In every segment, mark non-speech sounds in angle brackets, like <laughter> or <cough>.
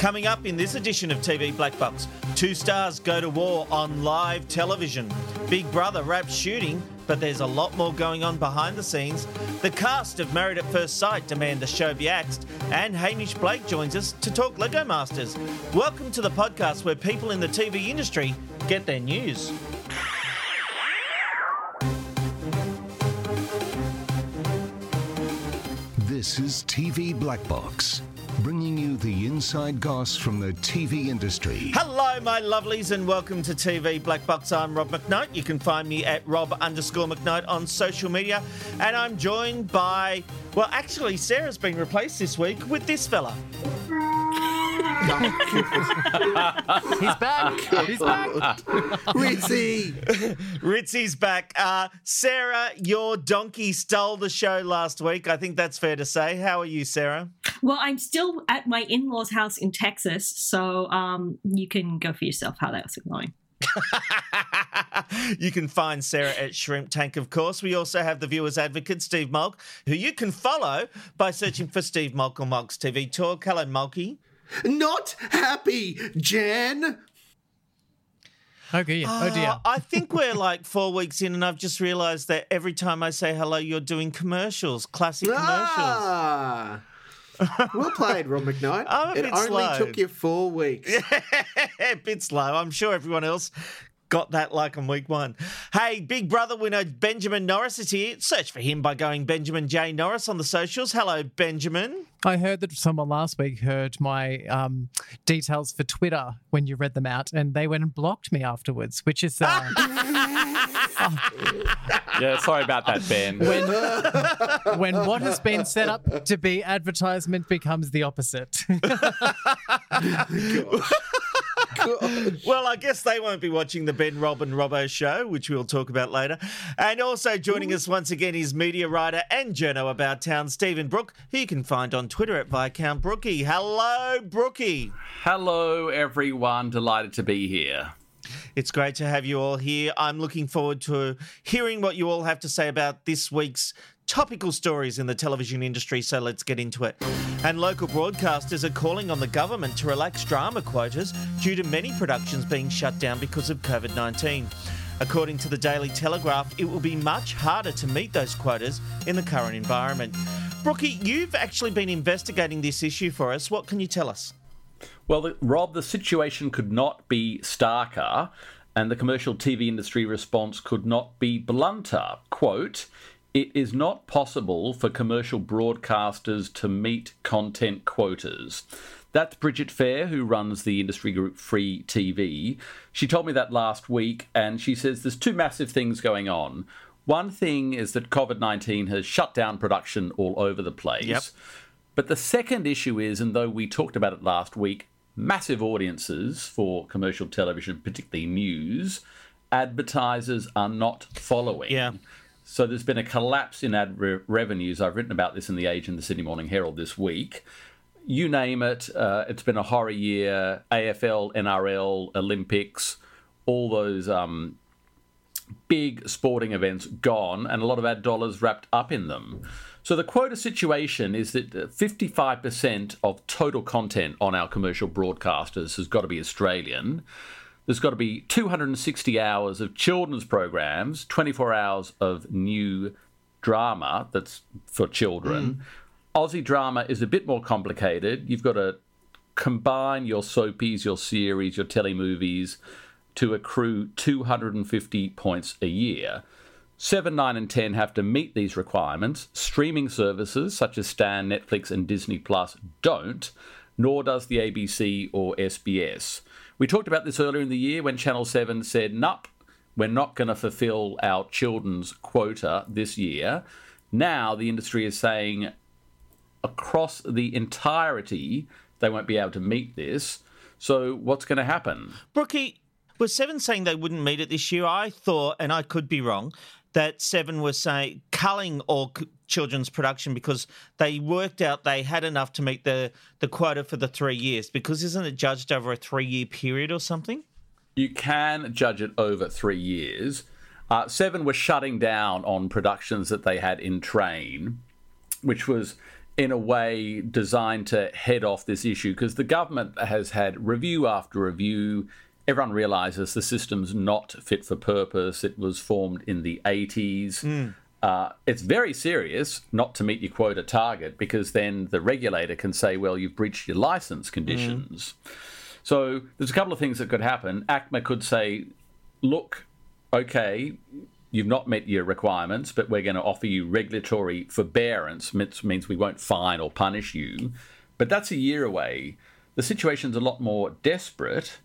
Coming up in this edition of TV Black Box, two stars go to war on live television. Big Brother wraps shooting, but there's a lot more going on behind the scenes. The cast of Married at First Sight demand the show be axed, and Hamish Blake joins us to talk Lego Masters. Welcome to the podcast where people in the TV industry get their news. This is TV Black Box, bringing you the inside goss from the TV industry. Hello, my lovelies, and welcome to TV Black Box. I'm Rob McKnight. You can find me at Rob underscore McKnight on social media. And I'm joined by, well, actually, Sarah's been replaced this week with this fella. He's back. He's back. Ritzy. Ritzy's back. Uh, Sarah, your donkey stole the show last week. I think that's fair to say. How are you, Sarah? Well, I'm still at my in-laws' house in Texas, so um, you can go for yourself how that's going. <laughs> you can find Sarah at Shrimp Tank, of course. We also have the viewers advocate, Steve Molk, who you can follow by searching for Steve Molk or Molk's TV Talk. Hello, Molky. Not happy, Jan. Oh dear. Oh dear. Uh, I think we're like four weeks in, and I've just realised that every time I say hello, you're doing commercials, classic commercials. Ah. <laughs> well played, Rob McKnight. I'm a it bit only slow. took you four weeks. <laughs> a bit slow. I'm sure everyone else got that like on week one. Hey, Big Brother winner Benjamin Norris is here. Search for him by going Benjamin J. Norris on the socials. Hello, Benjamin. I heard that someone last week heard my um, details for Twitter when you read them out, and they went and blocked me afterwards, which is. Uh, <laughs> Yeah, sorry about that, Ben. <laughs> when, when what has been set up to be advertisement becomes the opposite. <laughs> <laughs> Well, I guess they won't be watching the Ben Rob and Robbo show, which we'll talk about later. And also joining us once again is media writer and journo about town, Stephen Brook, who you can find on Twitter at Viscount Brookie. Hello, Brookie. Hello, everyone. Delighted to be here. It's great to have you all here. I'm looking forward to hearing what you all have to say about this week's topical stories in the television industry, so let's get into it. And local broadcasters are calling on the government to relax drama quotas due to many productions being shut down because of COVID 19. According to the Daily Telegraph, it will be much harder to meet those quotas in the current environment. Brookie, you've actually been investigating this issue for us. What can you tell us? Well, Rob, the situation could not be starker, and the commercial TV industry response could not be blunter. Quote, it is not possible for commercial broadcasters to meet content quotas. That's Bridget Fair, who runs the industry group Free TV. She told me that last week, and she says there's two massive things going on. One thing is that COVID 19 has shut down production all over the place. Yep. But the second issue is, and though we talked about it last week, massive audiences for commercial television, particularly news, advertisers are not following. Yeah. So there's been a collapse in ad re- revenues. I've written about this in The Age and the Sydney Morning Herald this week. You name it, uh, it's been a horror year. AFL, NRL, Olympics, all those um, big sporting events gone, and a lot of ad dollars wrapped up in them. So the quota situation is that uh, 55% of total content on our commercial broadcasters has got to be Australian. There's got to be 260 hours of children's programs, 24 hours of new drama that's for children. Aussie drama is a bit more complicated. You've got to combine your soapies, your series, your telemovies to accrue 250 points a year. 7, 9, and 10 have to meet these requirements. Streaming services such as Stan, Netflix, and Disney Plus don't, nor does the ABC or SBS. We talked about this earlier in the year when Channel 7 said, Nup, we're not going to fulfill our children's quota this year. Now the industry is saying across the entirety they won't be able to meet this. So what's going to happen? Brookie, was Seven saying they wouldn't meet it this year? I thought, and I could be wrong, that Seven was saying culling all children's production because they worked out they had enough to meet the, the quota for the three years. Because isn't it judged over a three year period or something? You can judge it over three years. Uh, Seven were shutting down on productions that they had in train, which was in a way designed to head off this issue because the government has had review after review. Everyone realizes the system's not fit for purpose. It was formed in the 80s. Uh, it's very serious not to meet your quota target because then the regulator can say, well, you've breached your license conditions. So there's a couple of things that could happen. ACMA could say, look, okay, you've not met your requirements, but we're going to offer you regulatory forbearance, which means we won't fine or punish you. But that's a year away. The situation's a lot more desperate.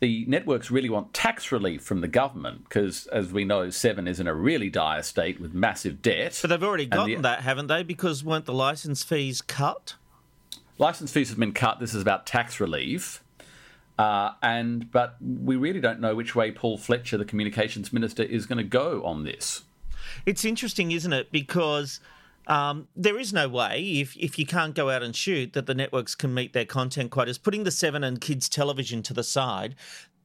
The networks really want tax relief from the government because, as we know, Seven is in a really dire state with massive debt. But they've already gotten the- that, haven't they? Because weren't the license fees cut? license fees have been cut. This is about tax relief. Uh, and but we really don't know which way Paul Fletcher, the communications minister, is going to go on this. It's interesting, isn't it? Because um, there is no way, if, if you can't go out and shoot, that the networks can meet their content quotas. Putting the Seven and Kids television to the side,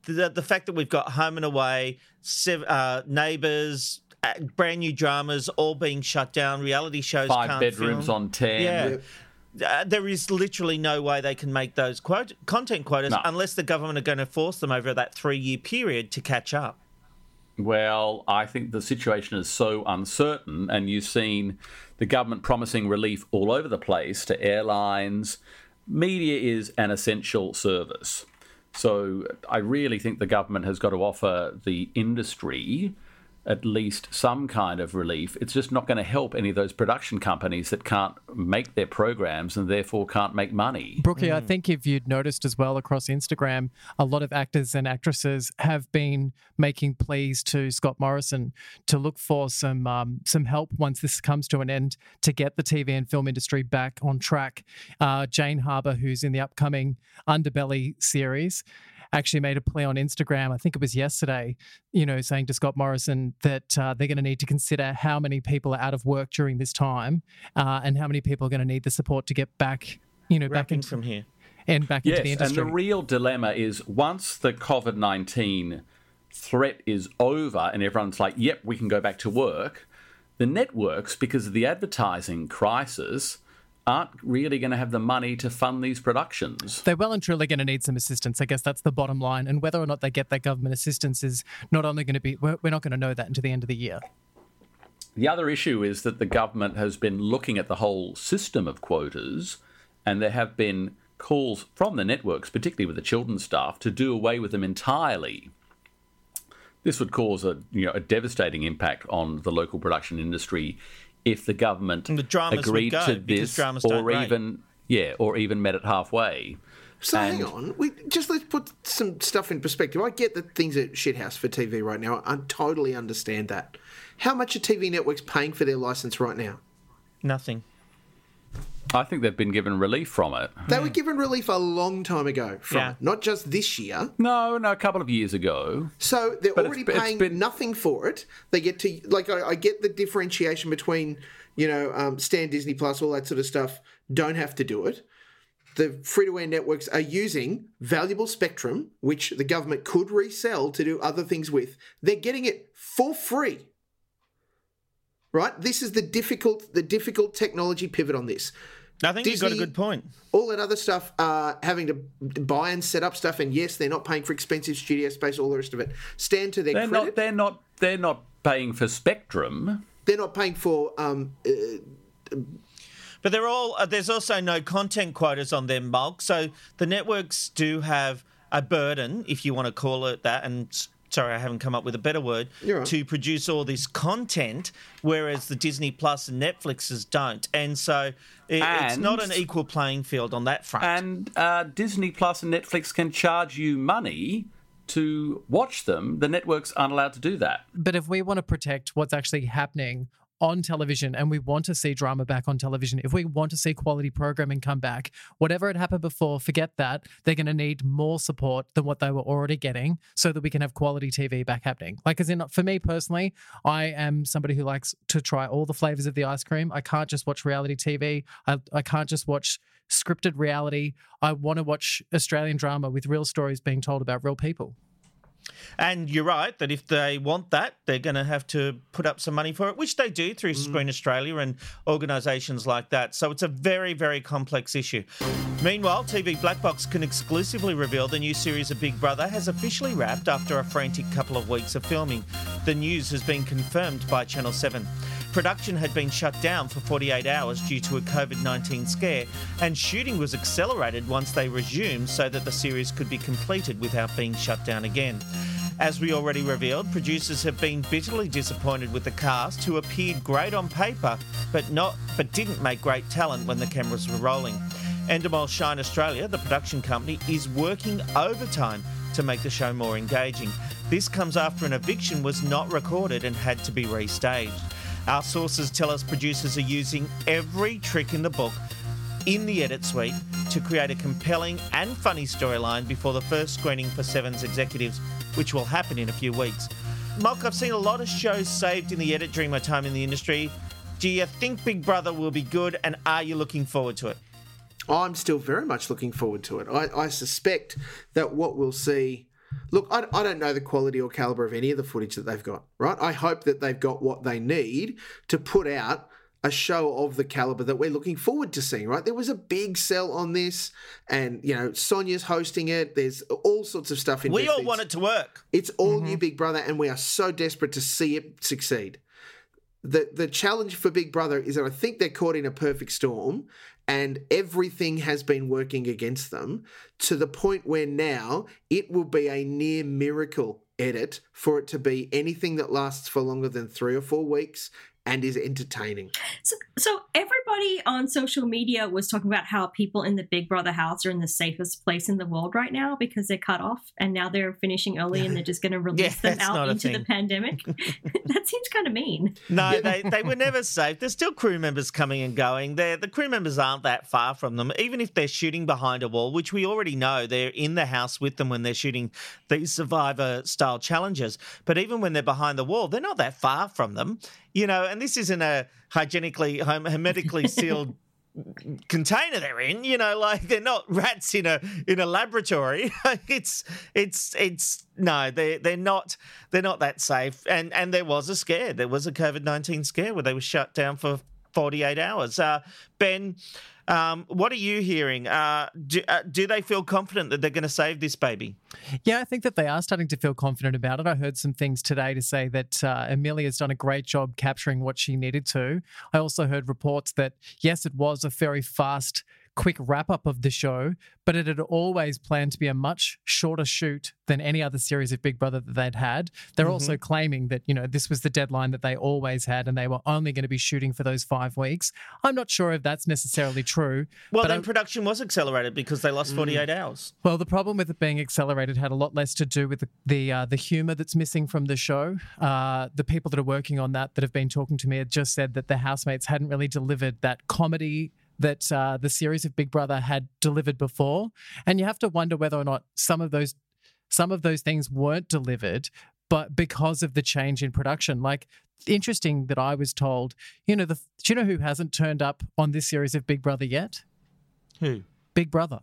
the, the fact that we've got Home and Away, sev- uh, Neighbours, uh, brand new dramas all being shut down, reality shows Five can't bedrooms film. on ten. Yeah. Uh, there is literally no way they can make those quote- content quotas No. unless the government are going to force them over that three year period to catch up. Well, I think the situation is so uncertain, and you've seen the government promising relief all over the place to airlines. Media is an essential service. So I really think the government has got to offer the industry at least some kind of relief. It's just not going to help any of those production companies that can't make their programs and therefore can't make money. Brookie, I think if you'd noticed as well across Instagram, a lot of actors and actresses have been making pleas to Scott Morrison to look for some um, some help once this comes to an end to get the TV and film industry back on track. Uh, Jane Harber, who's in the upcoming Underbelly series, actually made a plea on Instagram, I think it was yesterday, you know, saying to Scott Morrison that uh, they're going to need to consider how many people are out of work during this time uh, and how many people are going to need the support to get back, you know, back Wrapping into from here. and back into the Yes, and the real dilemma is once the COVID 19 threat is over and everyone's like, yep, we can go back to work, the networks, because of the advertising crisis, aren't really going to have the money to fund these productions. they're well and truly going to need some assistance. I guess that's the bottom line. And whether or not they get that government assistance is not only going to be, we're, we're not going to know that until the end of the year. The other issue is that the government has been looking at the whole system of quotas, and there have been calls from the networks, particularly with the children's staff, to do away with them entirely. This would cause a you know a devastating impact on the local production industry if the government And the dramas would agreed go, to this, dramas don't or rate. even yeah, or even met it halfway. So hang on, we just let's put some stuff in perspective. I get that things are shithouse for TV right now. I totally understand that. How much are TV networks paying for their license right now? Nothing. I think they've been given relief from it. They were given relief a long time ago from Yeah. it, not just this year. No, no, a couple of years ago. So they're But already it's paying been- nothing for it. They get to like I, I get the differentiation between you know um, Stan Disney Plus all that sort of stuff. Don't have to do it. The free to air networks are using valuable spectrum, which the government could resell to do other things with. They're getting it for free. Right. This is the difficult the difficult technology pivot on this. I think you've got a good point. all that other stuff, uh, having to buy and set up stuff, and yes, they're not paying for expensive studio space, all the rest of it. Stand to their They're credit. not. They're not. They're not paying for spectrum. they're not paying for um, uh, But they're all. Uh, there's also no content quotas on them, Molk. So the networks do have a burden, if you want to call it that, and s- sorry, I haven't come up with a better word, right. to produce all this content, whereas the Disney Plus and Netflixes don't. And so it, it's not an equal playing field on that front. And uh, Disney Plus and Netflix can charge you money to watch them. The networks aren't allowed to do that. But if we want to protect what's actually happening on television and we want to see drama back on television, if we want to see quality programming come back, whatever had happened before, forget that. They're going to need more support than what they were already getting so that we can have quality TV back happening. Like, as in, for me personally, I am somebody who likes to try all the flavors of the ice cream. I can't just watch reality TV, I, I can't just watch scripted reality. I want to watch Australian drama with real stories being told about real people. And you're right that if they want that, they're going to have to put up some money for it, which they do through mm. Screen Australia and organisations like that. So it's a very, very complex issue. Meanwhile, TV Black Box can exclusively reveal the new series of Big Brother has officially wrapped after a frantic couple of weeks of filming. The news has been confirmed by Channel 7. Production had been shut down for 48 hours due to a COVID 19 scare, and shooting was accelerated once they resumed so that the series could be completed without being shut down again. As we already revealed, producers have been bitterly disappointed with the cast, who appeared great on paper, but not but didn't make great talent when the cameras were rolling. Endemol Shine Australia, the production company, is working overtime to make the show more engaging. This comes after an eviction was not recorded and had to be restaged. Our sources tell us producers are using every trick in the book in the edit suite to create a compelling and funny storyline before the first screening for Seven's executives, which will happen in a few weeks. Mark, I've seen a lot of shows saved in the edit during my time in the industry. Do you think Big Brother will be good, and are you looking forward to it? I'm still very much looking forward to it. I, I suspect that what we'll see. Look, I, I don't know the quality or caliber of any of the footage that they've got, right? I hope that they've got what they need to put out a show of the caliber that we're looking forward to seeing, right? There was a big sell on this, and, you know, Sonia's hosting it. There's all sorts of stuff in We all It's- want it to work. it's all mm-hmm. new Big Brother, and we are so desperate to see it succeed. The the challenge for Big Brother is that I think they're caught in a perfect storm, and everything has been working against them to the point where now it will be a near miracle edit for it to be anything that lasts for longer than three or four weeks and is entertaining. So, so everybody on social media was talking about how people in the Big Brother house are in the safest place in the world right now because they're cut off and now they're finishing early and they're just going <laughs> to release them out into the pandemic. <laughs> that seems kind of mean. No, <laughs> they, they were never safe. There's still crew members coming and going. They're, the crew members aren't that far from them, even if they're shooting behind a wall, which we already know they're in the house with them when they're shooting these survivor style challenges. But even when they're behind the wall, they're not that far from them, you know. And this isn't a hygienically, hermetically <laughs> sealed container they're in you know like they're not rats in a in a laboratory. <laughs> It's it's it's no they they're not they're not that safe. And and there was a scare. There was a covid-19 scare where they were shut down for 48 hours. Uh ben um, what are you hearing? Uh, do, uh, do they feel confident that they're going to save this baby? Yeah, I think that they are starting to feel confident about it. I heard some things today to say that uh, Amelia's done a great job capturing what she needed to. I also heard reports that, yes, it was a very fast, quick wrap up of the show, but it had always planned to be a much shorter shoot than any other series of Big Brother that they'd had. They're also claiming that, you know, this was the deadline that they always had and they were only going to be shooting for those five weeks. I'm not sure if that's necessarily true. Well, then I- production was accelerated because they lost 48 hours. well, the problem with it being accelerated had a lot less to do with the the, uh, the humor that's missing from the show. Uh, the people that are working on that that have been talking to me had just said that the housemates hadn't really delivered that comedy that uh, the series of Big Brother had delivered before, and you have to wonder whether or not some of those some of those things weren't delivered, but because of the change in production, like. Interesting that I was told, you know, the do you know who hasn't turned up on this series of Big Brother yet? Who? Big Brother.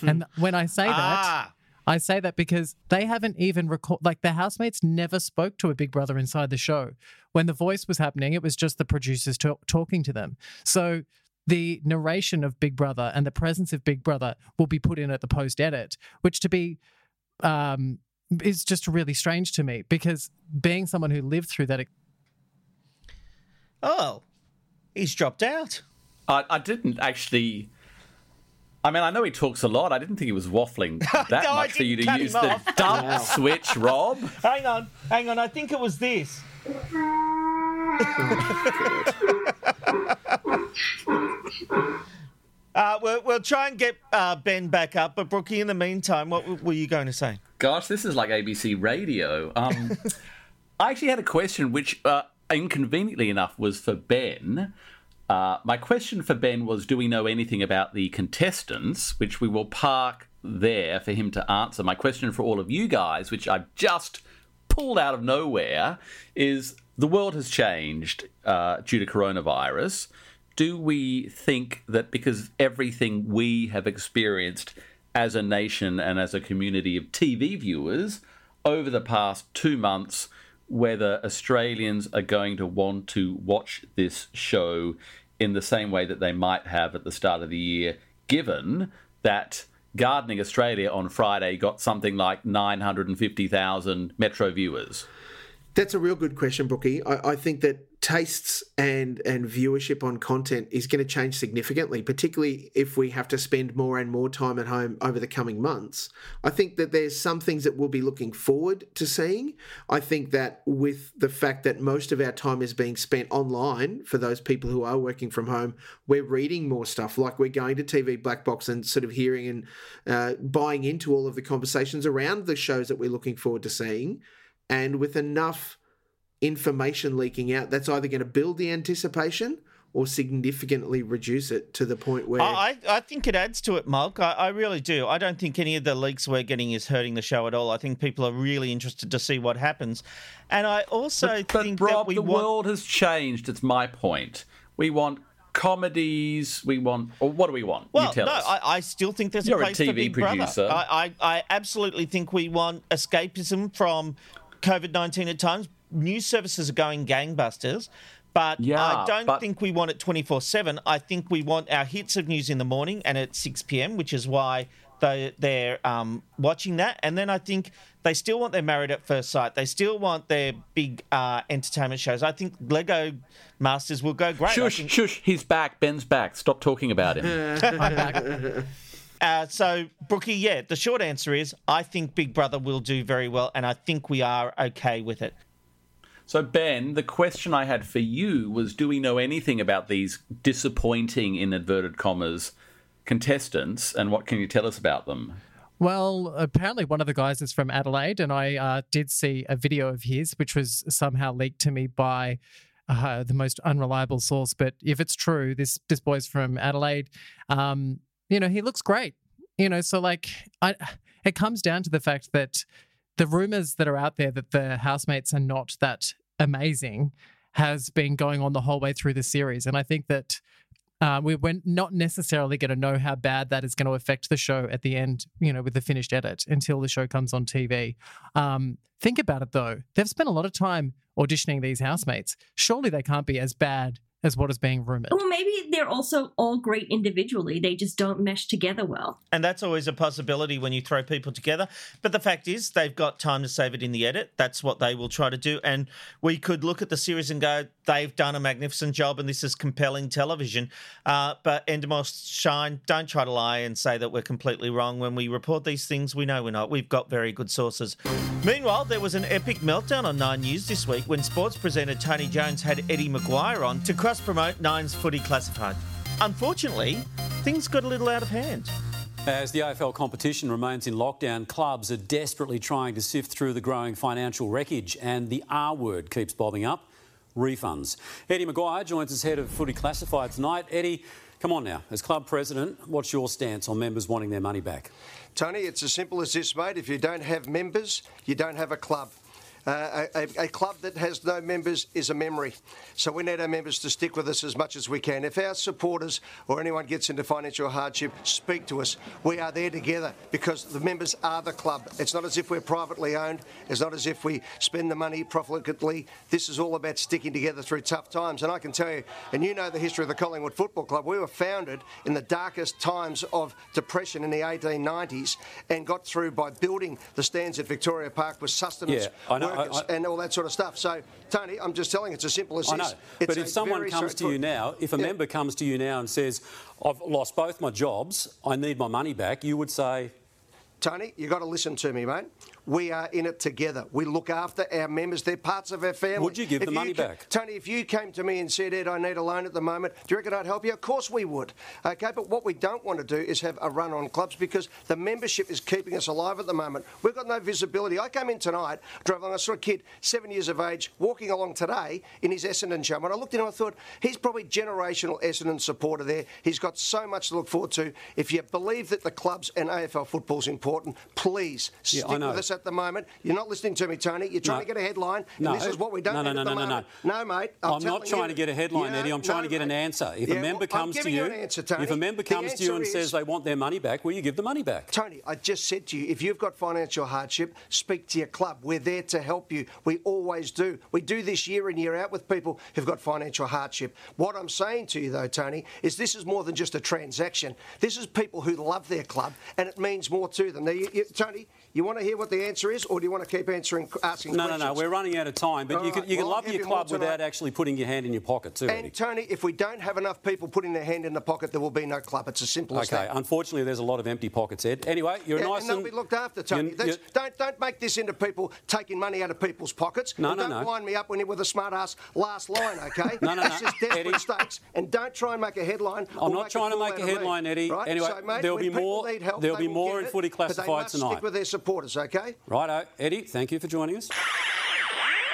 And when I say that, Ah, I say that because they haven't even record like the housemates never spoke to a big brother inside the show. When the voice was happening, it was just the producers to- talking to them. So the narration of Big Brother and the presence of Big Brother will be put in at the post edit, which to be um, is just really strange to me because being someone who lived through that oh, he's dropped out. I, I didn't actually I mean, I know he talks a lot. I didn't think he was waffling <laughs> that No, much for you to use the off. dump <laughs> switch, Rob. Hang on, hang on. I think it was this. Uh, we'll, we'll try and get uh, Ben back up, but Brookie, in the meantime, what were you going to say? Gosh, this is like ABC radio. Um, I actually had a question, which uh, inconveniently enough was for Ben. Uh, my question for Ben was Do we know anything about the contestants, which we will park there for him to answer? My question for all of you guys, which I've just pulled out of nowhere, is the world has changed uh, due to coronavirus. Do we think that because everything we have experienced as a nation and as a community of TV viewers over the past two months, whether Australians are going to want to watch this show in the same way that they might have at the start of the year, given that Gardening Australia on Friday got something like 950,000 Metro viewers? That's a real good question, Brookie. I, I think that tastes and and viewership on content is going to change significantly, particularly if we have to spend more and more time at home over the coming months. I think that there's some things that we'll be looking forward to seeing. I think that with the fact that most of our time is being spent online for those people who are working from home, we're reading more stuff. Like we're going to TV Black Box and sort of hearing and uh, buying into all of the conversations around the shows that we're looking forward to seeing. And with enough information leaking out, that's either going to build the anticipation or significantly reduce it to the point where. I, I I think it adds to it, Molk. I, I really do. I don't think any of the leaks we're getting is hurting the show at all. I think people are really interested to see what happens. And I also But, but think Rob, that we the want. world has changed. It's my point. We want comedies. We want, or what do we want? Well, you tell no, us. I, I still think there's You're a a place for TV Big producer. Brother. I, I, I absolutely think we want escapism from COVID 19 at times. News services are going gangbusters. But I don't but- think we want it 24 7. I think we want our hits of news in the morning and at 6 p.m., which is why they, they're um, watching that. And then I think they still want their Married at First Sight. They still want their big uh, entertainment shows. I think Lego Masters will go great. Shush, think- shush. He's back. Ben's back. Stop talking about him. <laughs> Uh, so, Brookie, yeah, the short answer is I think Big Brother will do very well, and I think we are okay with it. so, Ben, the question I had for you was: Do we know anything about these disappointing, in inverted commas, contestants, and what can you tell us about them? Well, apparently one of the guys is from Adelaide, and I uh, did see a video of his, which was somehow leaked to me by uh, the most unreliable source. But if it's true, this this boy's from Adelaide. Um, you know, he looks great. You know, so like, I it comes down to the fact that the rumors that are out there that the housemates are not that amazing has been going on the whole way through the series, and I think that uh, we we're not necessarily going to know how bad that is going to affect the show at the end, you know, with the finished edit until the show comes on TV. Um, think about it though; they've spent a lot of time auditioning these housemates. Surely they can't be as bad as what is being rumored. Well, maybe they're also all great individually. They just don't mesh together well. And that's always a possibility when you throw people together. But the fact is, they've got time to save it in the edit. That's what they will try to do. And we could look at the series and go, they've done a magnificent job and this is compelling television. Uh, but Endemol Shine, don't try to lie and say that we're completely wrong. When we report these things, we know we're not. We've got very good sources. Meanwhile, there was an epic meltdown on Nine News this week when sports presenter Tony Jones had Eddie McGuire on to cross promote Nine's footy classified. Unfortunately, things got a little out of hand. As the AFL competition remains in lockdown, clubs are desperately trying to sift through the growing financial wreckage, and the R word keeps bobbing up refunds. Eddie McGuire joins us head of Footy Classified tonight. Eddie, come on now. As club president, what's your stance on members wanting their money back? Tony, it's as simple as this, mate. If you don't have members, you don't have a club. Uh, a, a, club that has no members is a memory. So we need our members to stick with us as much as we can. If our supporters or anyone gets into financial hardship, speak to us. We are there together because the members are the club. It's not as if we're privately owned. It's not as if we spend the money profligately. This is all about sticking together through tough times. And I can tell you, and you know the history of the Collingwood Football Club, we were founded in the darkest times of depression in the 1890s and got through by building the stands at Victoria Park with sustenance Yeah, I know workers I- and all that sort of stuff. So, Tony, I'm just telling you, it's as simple as I know. this. It's But if someone comes to you now, if a Yeah. member comes to you now and says, I've lost both my jobs, I need my money back, you would say, Tony, you've got to listen to me, mate. We are in it together. We look after our members. They're parts of our family. Would you give the money ca- back? Tony, if you came to me and said, Ed, I need a loan at the moment, do you reckon I'd help you? Of course we would. Okay, but what we don't want to do is have a run on clubs because the membership is keeping us alive at the moment. We've got no visibility. I came in tonight, drove along, I saw a kid, seven years of age, walking along today in his Essendon jumper. And I looked at him and I thought, he's probably generational Essendon supporter there. He's got so much to look forward to. If you believe that the clubs and AFL football's important, please Yeah, stick I know. with us at the moment. You're not listening to me, Tony. You're trying No. to get a headline, and No. this is what we don't No, no, need no, no, no, moment. No, mate. I'm, I'm, not trying you. to get a headline, Yeah, Eddie. I'm trying no, to get an answer. If Yeah, a member well, comes to you, you an answer, Tony. if a member comes to you and answer says they want their money back, will you give the money back? Tony, I just said to you, if you've got financial hardship, speak to your club. We're there to help you. We always do. We do this year in, year out with people who've got financial hardship. What I'm saying to you, though, Tony, is this is more than just a transaction. This is people who love their club, and it means more to them. Now, you, you, Tony, you want to hear what the answer is, or do you want to keep answering, asking questions? No, no, no. We're running out of time, but All you can, you can well, love your you club without actually putting your hand in your pocket too, Eddie. And Tony, if we don't have enough people putting their hand in the pocket, there will be no club. It's as simple as that. Okay, unfortunately, there's a lot of empty pockets, Ed. Anyway, you're Yeah, nice and they'll be looked after, Tony. you- That's- you- don't don't make this into people taking money out of people's pockets. No, and no, don't no. wind me up when you're with a smart ass last line, okay? <laughs> No, no, This no. is desperate Eddie. stakes. And don't try and make a headline. I'm not trying to make a headline, Eddie. Right? Anyway, there'll be more- there'll be more in Footy Classified tonight. Stick with their supporters, okay? Righto, Eddie. Thank you for joining us.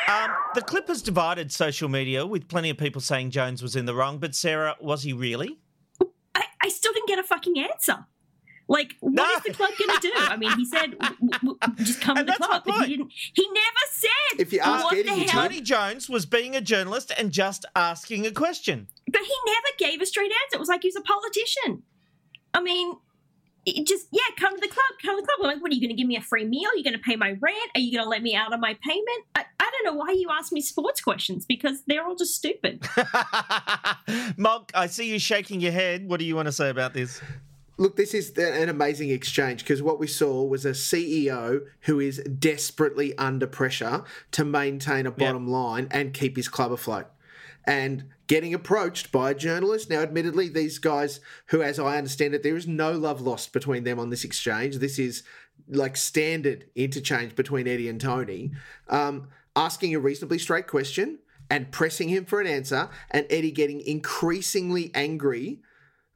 Um, the clip has divided social media with plenty of people saying Jones was in the wrong, but Sarah, was he really? I, I still didn't get a fucking answer. Like, what No. is the club going to do? I mean, he said, w- w- just come And to the that's my club, but point. he didn't. He never said. If you ask what Eddie, the he hell? Tony Jones was being a journalist and just asking a question. But he never gave a straight answer. It was like he was a politician. I mean, it just yeah, come to the club, come to the club. I'm like, what are you going to give me a free meal? Are you going to pay my rent? Are you going to let me out of my payment? I, I don't know why you ask me sports questions because they're all just stupid. <laughs> Mog, I see you shaking your head. What do you want to say about this? Look, this is an amazing exchange because what we saw was a CEO who is desperately under pressure to maintain a bottom line and keep his club afloat. And getting approached by a journalist. Now, admittedly, these guys, who, as I understand it, there is no love lost between them on this exchange. This is like standard interchange between Eddie and Tony. Um, asking a reasonably straight question and pressing him for an answer, and Eddie getting increasingly angry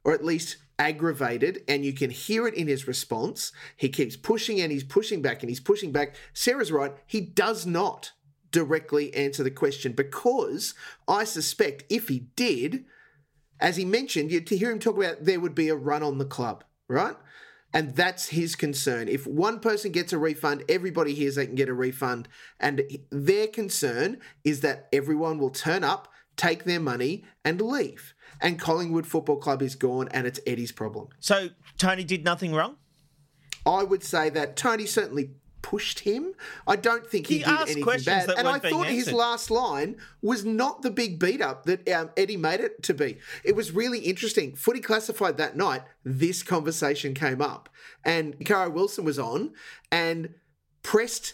or at least aggravated, and you can hear it in his response. He keeps pushing and he's pushing back and he's pushing back. Sarah's right, he does not directly answer the question because I suspect if he did, as he mentioned, you, to hear him talk about there would be a run on the club, right? And that's his concern. If one person gets a refund, everybody hears they can get a refund. And their concern is that everyone will turn up, take their money, and leave. And Collingwood Football Club is gone, and it's Eddie's problem. So Tony did nothing wrong? I would say that Tony certainly pushed him. I don't think he, He did asked anything questions bad. that And I thought his last line was not the big beat up that um, Eddie made it to be. It was really interesting. Footy classified that night, this conversation came up. And Caro Wilson was on and pressed,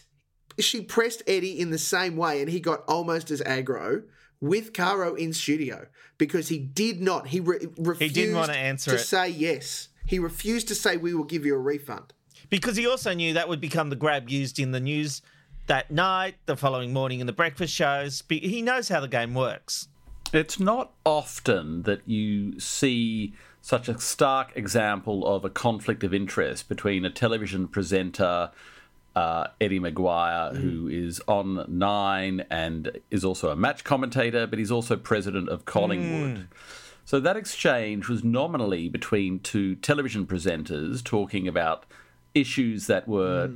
she pressed Eddie in the same way, and he got almost as aggro. With Caro in studio because he did not, he re- refused wanna answer to it. say yes. He refused to say we will give you a refund. Because he also knew that would become the grab used in the news that night, the following morning in the breakfast shows. He knows how the game works. It's not often that you see such a stark example of a conflict of interest between a television presenter, uh, Eddie McGuire, who is on Nine and is also a match commentator, but he's also president of Collingwood. So that exchange was nominally between two television presenters talking about issues that were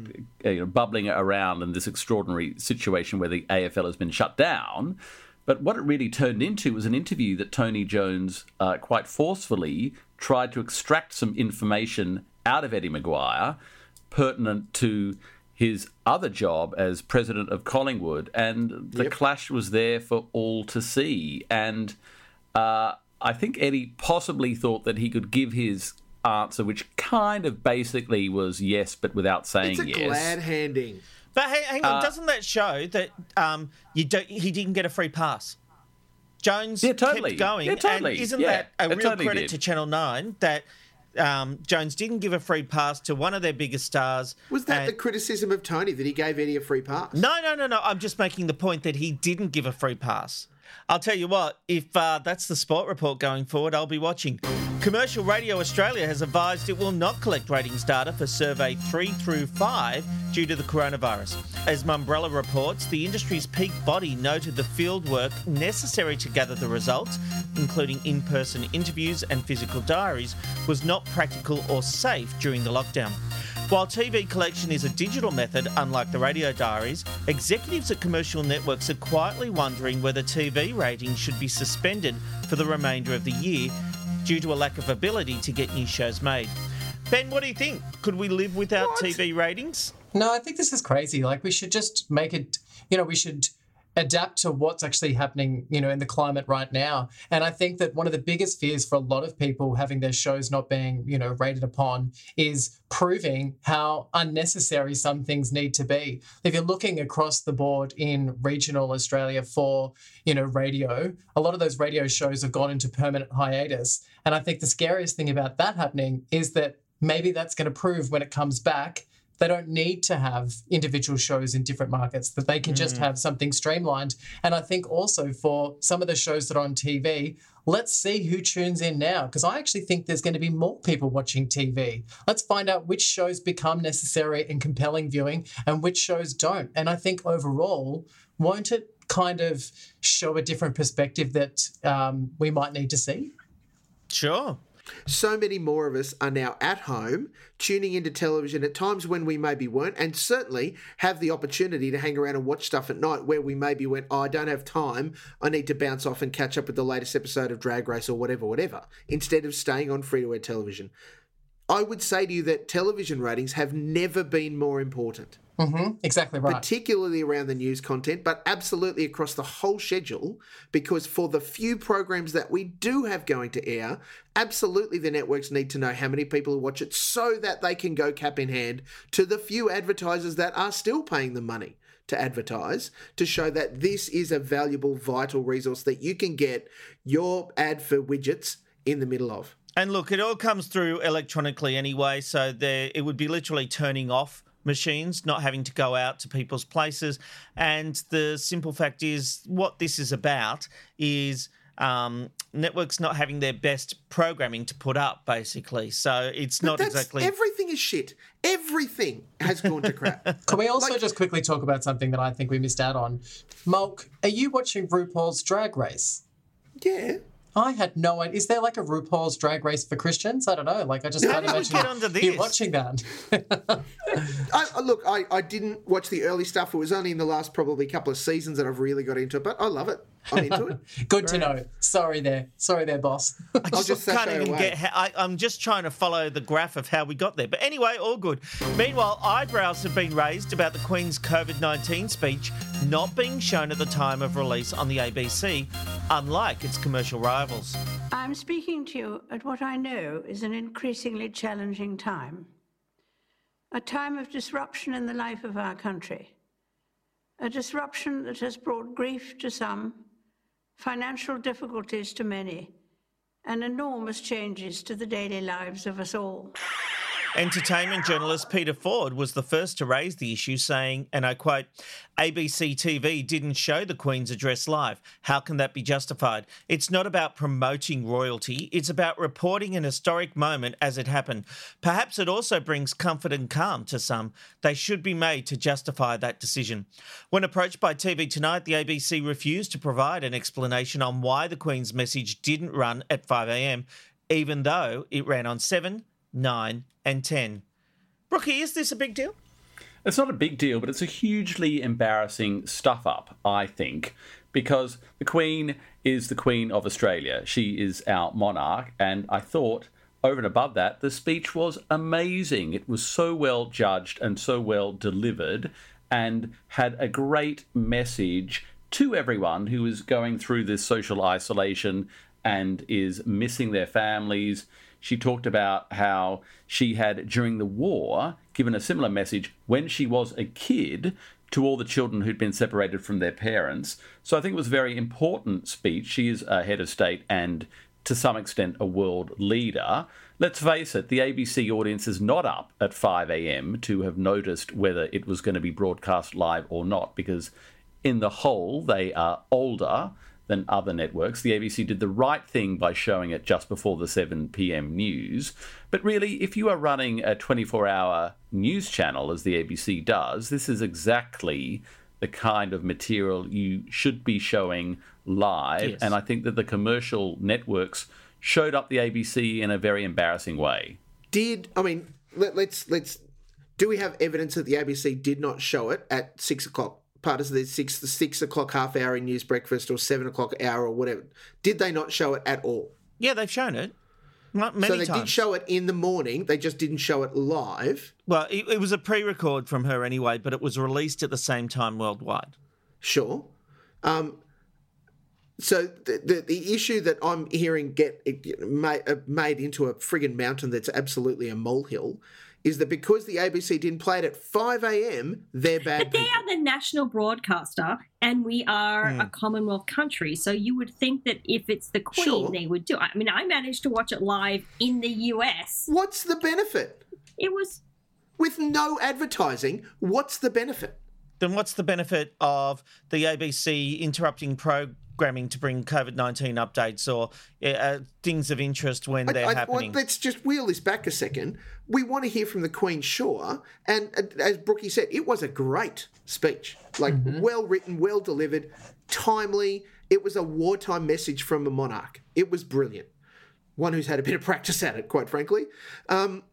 uh, you know, bubbling around in this extraordinary situation where the AFL has been shut down. But what it really turned into was an interview that Tony Jones uh, quite forcefully tried to extract some information out of Eddie McGuire pertinent to his other job as president of Collingwood. And the clash was there for all to see. And uh, I think Eddie possibly thought that he could give his answer, which kind of basically was yes, but without saying yes. It's a yes. glad handing. But hang, hang on, Uh, doesn't that show that um, you don't, he didn't get a free pass? Jones Yeah, totally. kept going, Yeah, totally. and isn't Yeah, that a real totally credit did. to Channel Nine that um, Jones didn't give a free pass to one of their biggest stars? Was that and- the criticism of Tony that he gave Eddie a free pass? No, no, no, no. I'm just making the point that he didn't give a free pass. I'll tell you what, if uh, that's the sport report going forward, I'll be watching. Commercial Radio Australia has advised it will not collect ratings data for survey 3 through 5 due to the coronavirus. As Mumbrella reports, the industry's peak body noted the field work necessary to gather the results, including in person interviews and physical diaries, was not practical or safe during the lockdown. While TV collection is a digital method, unlike the radio diaries, executives at commercial networks are quietly wondering whether TV ratings should be suspended for the remainder of the year due to a lack of ability to get new shows made. Ben, what do you think? Could we live without TV ratings? No, I think this is crazy. Like we should just make it, you know, we should adapt to what's actually happening, you know, in the climate right now. And I think that one of the biggest fears for a lot of people having their shows not being, you know, rated upon is proving how unnecessary some things need to be. If you're looking across the board in regional Australia for, you know, radio, a lot of those radio shows have gone into permanent hiatus. And I think the scariest thing about that happening is that maybe that's going to prove when it comes back they don't need to have individual shows in different markets, that they can just have something streamlined. And I think also for some of the shows that are on TV, let's see who tunes in now, because I actually think there's going to be more people watching TV. Let's find out which shows become necessary and compelling viewing and which shows don't. And I think overall, won't it kind of show a different perspective that um, we might need to see? Sure. So many more of us are now at home, tuning into television at times when we maybe weren't, and certainly have the opportunity to hang around and watch stuff at night where we maybe went, oh, I don't have time, I need to bounce off and catch up with the latest episode of Drag Race or whatever, whatever, instead of staying on free to air television. I would say to you that television ratings have never been more important Mm-hmm. Exactly right. particularly around the news content, but absolutely across the whole schedule. Because for the few programs that we do have going to air, absolutely the networks need to know how many people watch it so that they can go cap in hand to the few advertisers that are still paying them money to advertise to show that this is a valuable, vital resource that you can get your ad for widgets in the middle of. And look, it all comes through electronically anyway, so there it would be literally turning off machines, not having to go out to people's places. And the simple fact is, what this is about is um, networks not having their best programming to put up, basically. So it's But not that's- exactly. Everything is shit. Everything has gone to crap. <laughs> Can we also Like- just quickly talk about something that I think we missed out on? Molk, are you watching RuPaul's Drag Race? yeah. I had no idea. Is there like a RuPaul's Drag Race for Christians? I don't know. Like, I just How can't imagine you this? watching that. <laughs> <laughs> I, I- look, I, I didn't watch the early stuff. It was only in the last probably couple of seasons that I've really got into it, but I love it. I'm into it. <laughs> Good to know. Sorry there. Sorry there, boss. <laughs> I just, just can't even away. get. How, I, I'm just trying to follow the graph of how we got there. But anyway, all good. Meanwhile, eyebrows have been raised about the Queen's COVID 19 speech not being shown at the time of release on the ABC, unlike its commercial rivals. I'm speaking to you at what I know is an increasingly challenging time. A time of disruption in the life of our country. A disruption that has brought grief to some, financial difficulties to many, and enormous changes to the daily lives of us all. Entertainment journalist Peter Ford was the first to raise the issue, saying, and I quote, ABC TV didn't show the Queen's address live. How can that be justified? It's not about promoting royalty, it's about reporting an historic moment as it happened. Perhaps it also brings comfort and calm to some. They should be made to justify that decision. When approached by TV Tonight, the ABC refused to provide an explanation on why the Queen's message didn't run at 5am, even though it ran on 7, 9, and 10. Brookie, is this a big deal? It's not a big deal, but it's a hugely embarrassing stuff up, I think, because the Queen is the Queen of Australia. She is our monarch, and I thought, over and above that, the speech was amazing. It was so well judged and so well delivered, and had a great message to everyone who is going through this social isolation and is missing their families. She talked about how she had, during the war, given a similar message when she was a kid to all the children who'd been separated from their parents. So I think it was a very important speech. She is a head of state and to some extent a world leader. Let's face it, the ABC audience is not up at 5 a.m. to have noticed whether it was going to be broadcast live or not, because in the whole, they are older than other networks. The ABC did the right thing by showing it just before the 7 p.m. news. But really, if you are running a 24 hour news channel, as the ABC does, this is exactly the kind of material you should be showing live. Yes. And I think that the commercial networks showed up the ABC in a very embarrassing way. Did I mean? Let, let's let's. Do we have evidence that the ABC did not show it at six o'clock? Part of the six the six o'clock half hour in news breakfast or seven o'clock hour or whatever. Did they not show it at all? Yeah, they've shown it. Not many so they times. did show it in the morning. They just didn't show it live. Well, it, it was a pre-record from her anyway, but it was released at the same time worldwide. Sure. Um, so the, the the issue that I'm hearing get it made, uh, made into a friggin' mountain that's absolutely a molehill is that because the ABC didn't play it at 5 a.m., they're bad But they people. are the national broadcaster, and we are Hmm. a Commonwealth country. So you would think that if it's the Queen, Sure. they would do. it. I mean, I managed to watch it live in the US. What's the benefit? It was With no advertising, what's the benefit? Then what's the benefit of the ABC interrupting programming to bring COVID nineteen updates or uh, things of interest when they're I- I- happening? well, let's just wheel this back a second. We want to hear from the Queen, sure. And uh, as Brookie said, it was a great speech. Like, well written, well delivered, timely. It was a wartime message from a monarch. It was brilliant. One who's had a bit of practice at it, quite frankly. Um,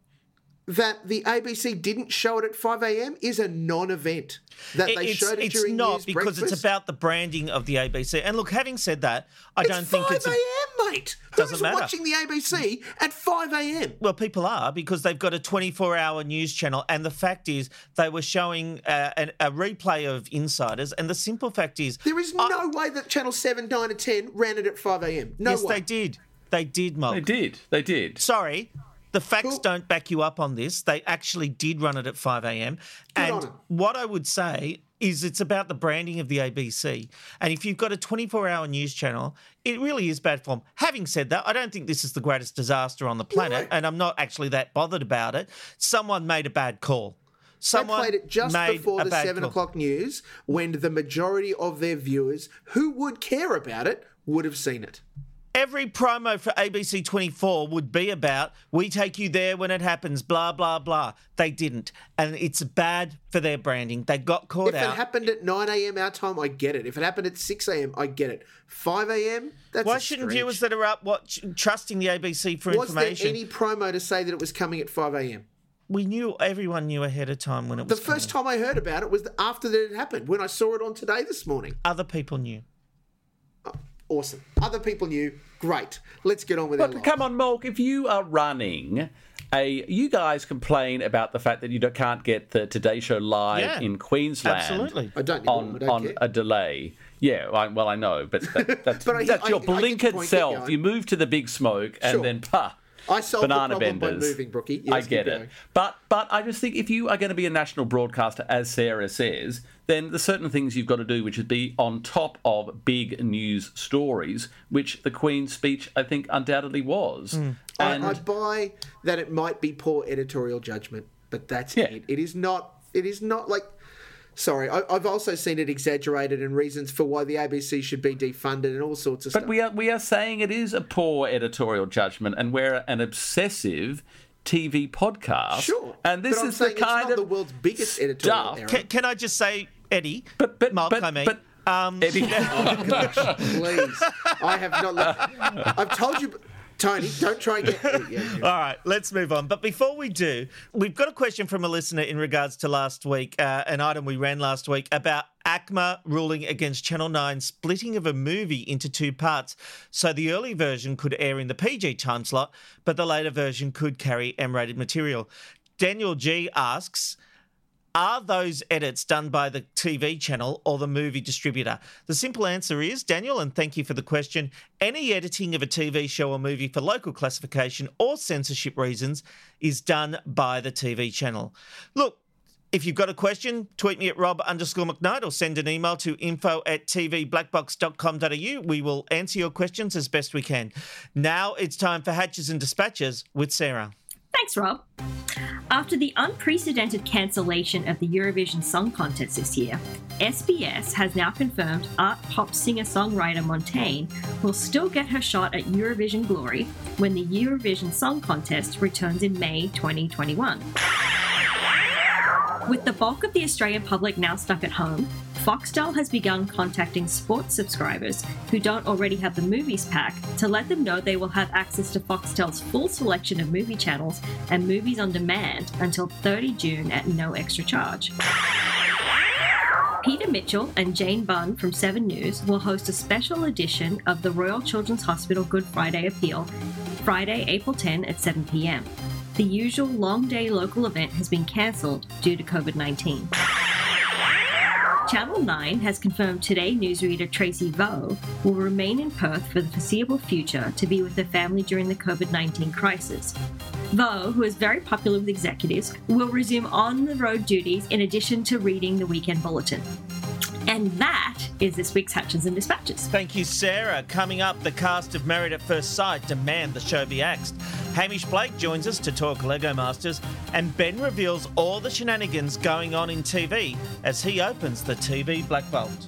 that the ABC didn't show it at 5 a.m. is a non event. That It- they it's, showed it it's during not news because it's about the branding of the ABC. And look, having said that, I It's don't think it's a, a.m., mate. Doesn't Who's matter. watching the ABC at 5 a.m.? Well, people are because they've got a 24 hour news channel. And the fact is, they were showing uh, an, a replay of Insiders. And the simple fact is, There is no way that Channel 7, 9, and 10 ran it at 5 a.m. No yes, way. they did. They did, Mark. They did. They did. Sorry. The facts don't back you up on this. They actually did run it at 5 a.m. And what I would say is it's about the branding of the ABC. And if you've got a 24 hour news channel, it really is bad form. Having said that, I don't think this is the greatest disaster on the planet, and I'm not actually that bothered about it. Someone made a bad call. Someone they played it just before the seven call. o'clock news when the majority of their viewers who would care about it would have seen it. Every promo for ABC 24 would be about, we take you there when it happens, blah, blah, blah. They didn't. And it's bad for their branding. They got caught if out. If it happened at 9 a.m. our time, I get it. If it happened at 6 a.m., I get it. 5 a.m., that's Why shouldn't viewers that are up watch, trusting the ABC for Was information? there any promo to say that it was coming at 5 a.m.? We knew, everyone knew ahead of time when it was. The was first time I heard about it was after that it happened, when I saw it on Today this morning. Other people knew. Awesome. Other people knew. Great. Let's get on with it. Come on, Molk, if you are running a. You guys complain about the fact that you can't get the Today Show live Yeah, in Queensland. absolutely. I don't On, I don't on care. a delay. Yeah, I, well, I know, but that, <laughs> that's, But I- that's I- your I get your blinkered point, self. You move to the big smoke and Sure. then, pah, I solved banana the problem by benders. moving, Brookie. I get it. going. But but I just think if you are going to be a national broadcaster, as Sarah says, then there's certain things you've got to do, which is be on top of big news stories, which the Queen's speech, I think, undoubtedly was. Hmm. I, And I buy that it might be poor editorial judgment, but that's Yeah. it. It is not. It is not like. Sorry, I, I've also seen it exaggerated and reasons for why the ABC should be defunded and all sorts of but stuff. But we are we are saying it is a poor editorial judgment, and we're an obsessive TV podcast. Sure, and this but I'm is the saying it's kind not of the world's biggest editorial stuff. error. Can, can I just say, Eddie? But but Mark, but, I mean, but um, Eddie, Please, I have not. Let, I've told you, Tony. Don't try and get. <laughs> Yeah, yeah. All right, let's move on. But before we do, we've got a question from a listener in regards to last week, uh, an item we ran last week about ACMA ruling against Channel 9 splitting of a movie into two parts. So the early version could air in the PG time slot, but the later version could carry M rated material. Daniel G asks, Are those edits done by the TV channel or the movie distributor? The simple answer is, Daniel, and thank you for the question, any editing of a TV show or movie for local classification or censorship reasons is done by the TV channel. Look, if you've got a question, tweet me at rob underscore McKnight or send an email to info at tvblackbox.com.au. We will answer your questions as best we can. Now it's time for Hatches and Dispatches with Sarah. Thanks, Rob. After the unprecedented cancellation of the Eurovision Song Contest this year, SBS has now confirmed art pop singer songwriter Montaigne will still get her shot at Eurovision glory when the Eurovision Song Contest returns in May 2021. With the bulk of the Australian public now stuck at home, Foxtel has begun contacting sports subscribers who don't already have the movies pack to let them know they will have access to Foxtel's full selection of movie channels and movies on demand until 30 June at no extra charge. Peter Mitchell and Jane Bunn from 7 News will host a special edition of the Royal Children's Hospital Good Friday Appeal Friday, April 10 at 7 pm. The usual long day local event has been cancelled due to COVID 19. Channel 9 has confirmed today newsreader Tracy Vo will remain in Perth for the foreseeable future to be with her family during the COVID 19 crisis. Vo, who is very popular with executives, will resume on the road duties in addition to reading the weekend bulletin. And that is this week's Hatches and Dispatches. Thank you, Sarah. Coming up, the cast of Married at First Sight demand the show be axed. Hamish Blake joins us to talk Lego Masters, and Ben reveals all the shenanigans going on in TV as he opens the TV Black Bolt.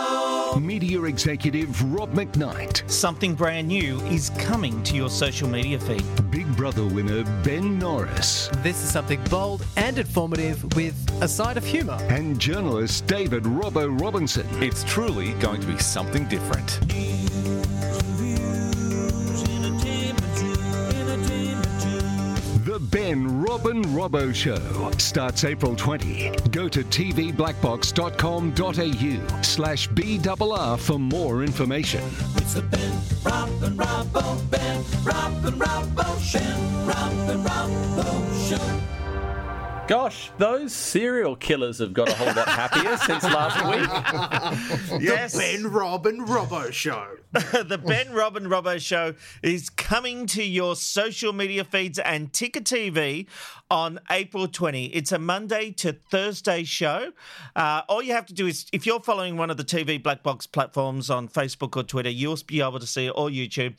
Media executive Rob McKnight. Something brand new is coming to your social media feed. Big Brother winner Ben Norris. This is something bold and informative with a side of humour. And journalist David Robbo Robinson. It's truly going to be something different. Ben Robin Robbo Show starts April 20. Go to tvblackbox.com.au slash BRR for more information. It's the Ben Robin Robbo, Ben Robin Robbo Robin Robbo Show. Gosh, those serial killers have got a whole lot happier since last <laughs> week. Yes. <laughs> The Ben Robin Robbo Show. the Ben Robin Robbo Show is coming to your social media feeds and Ticker TV on April 20. It's a Monday to Thursday show. Uh, all you have to do is, if you're following one of the TV Black Box platforms on Facebook or Twitter, you'll be able to see it, or YouTube.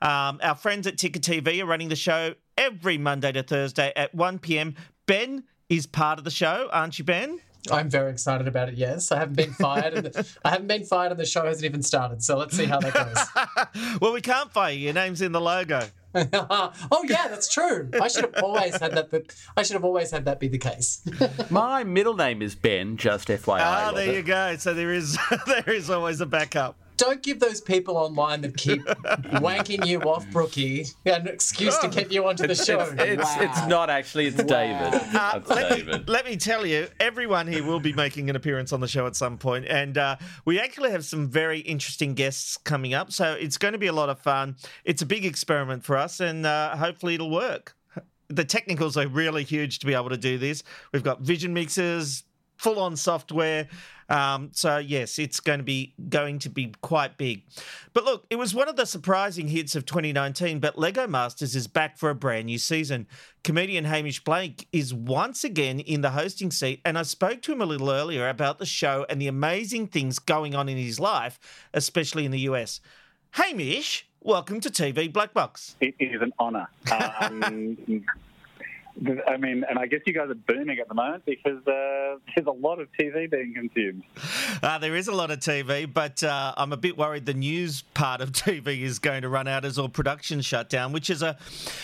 Um, our friends at Ticker TV are running the show every Monday to Thursday at 1 p.m. Ben is part of the show, aren't you, Ben? I'm very excited about it. Yes, I haven't been fired, and the, <laughs> I haven't been fired, and the show hasn't even started. So let's see how that goes. <laughs> well, we can't fire you. Your name's in the logo. <laughs> oh yeah, that's true. I should have always had that. But I should have always had that be the case. My middle name is Ben, just FYI. Ah, there you go. So there is there is always a backup. Don't give those people online that keep <laughs> wanking you off, Brookie, an excuse to get you onto the show. it's, it's, Wow. it's not actually, it's David. Uh, It's let, me, let me tell you, everyone here will be making an appearance on the show at some point, and uh, we actually have some very interesting guests coming up. So it's going to be a lot of fun. It's a big experiment for us, and uh, hopefully it'll work. The technicals are really huge to be able to do this. We've got vision mixers, full on software. Um, so yes, it's going to be going to be quite big. But look, it was one of the surprising hits of 2019. But Lego Masters is back for a brand new season. Comedian Hamish Blake is once again in the hosting seat, and I spoke to him a little earlier about the show and the amazing things going on in his life, especially in the US. Hamish, welcome to TV Black Box. It is an honour. Um, I mean, and I guess you guys are booming at the moment because uh, <laughs> there's a lot of TV being consumed. Uh, there is a lot of TV, but uh, I'm a bit worried the news part of <laughs> TV is going to run out as all production shut down, which is a,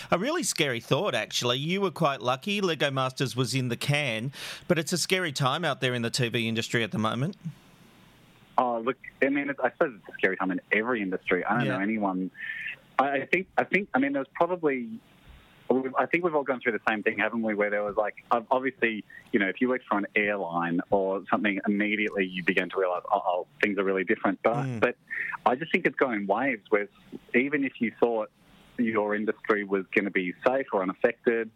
a really scary thought, actually. You were quite lucky. Lego Masters was in the can, but it's a scary time out there in the TV industry at the moment. Oh, look, I mean, I suppose it's a scary time in every industry. I don't Yeah. know anyone. I, I think, I think, I mean, there's probably. I think we've all gone through the same thing, haven't we? Where there was like, obviously, you know, if you worked for an airline or something, immediately you begin to realize, oh, things are really different. But, mm. but I just think it's going in waves where even if you thought your industry was going to be safe or unaffected,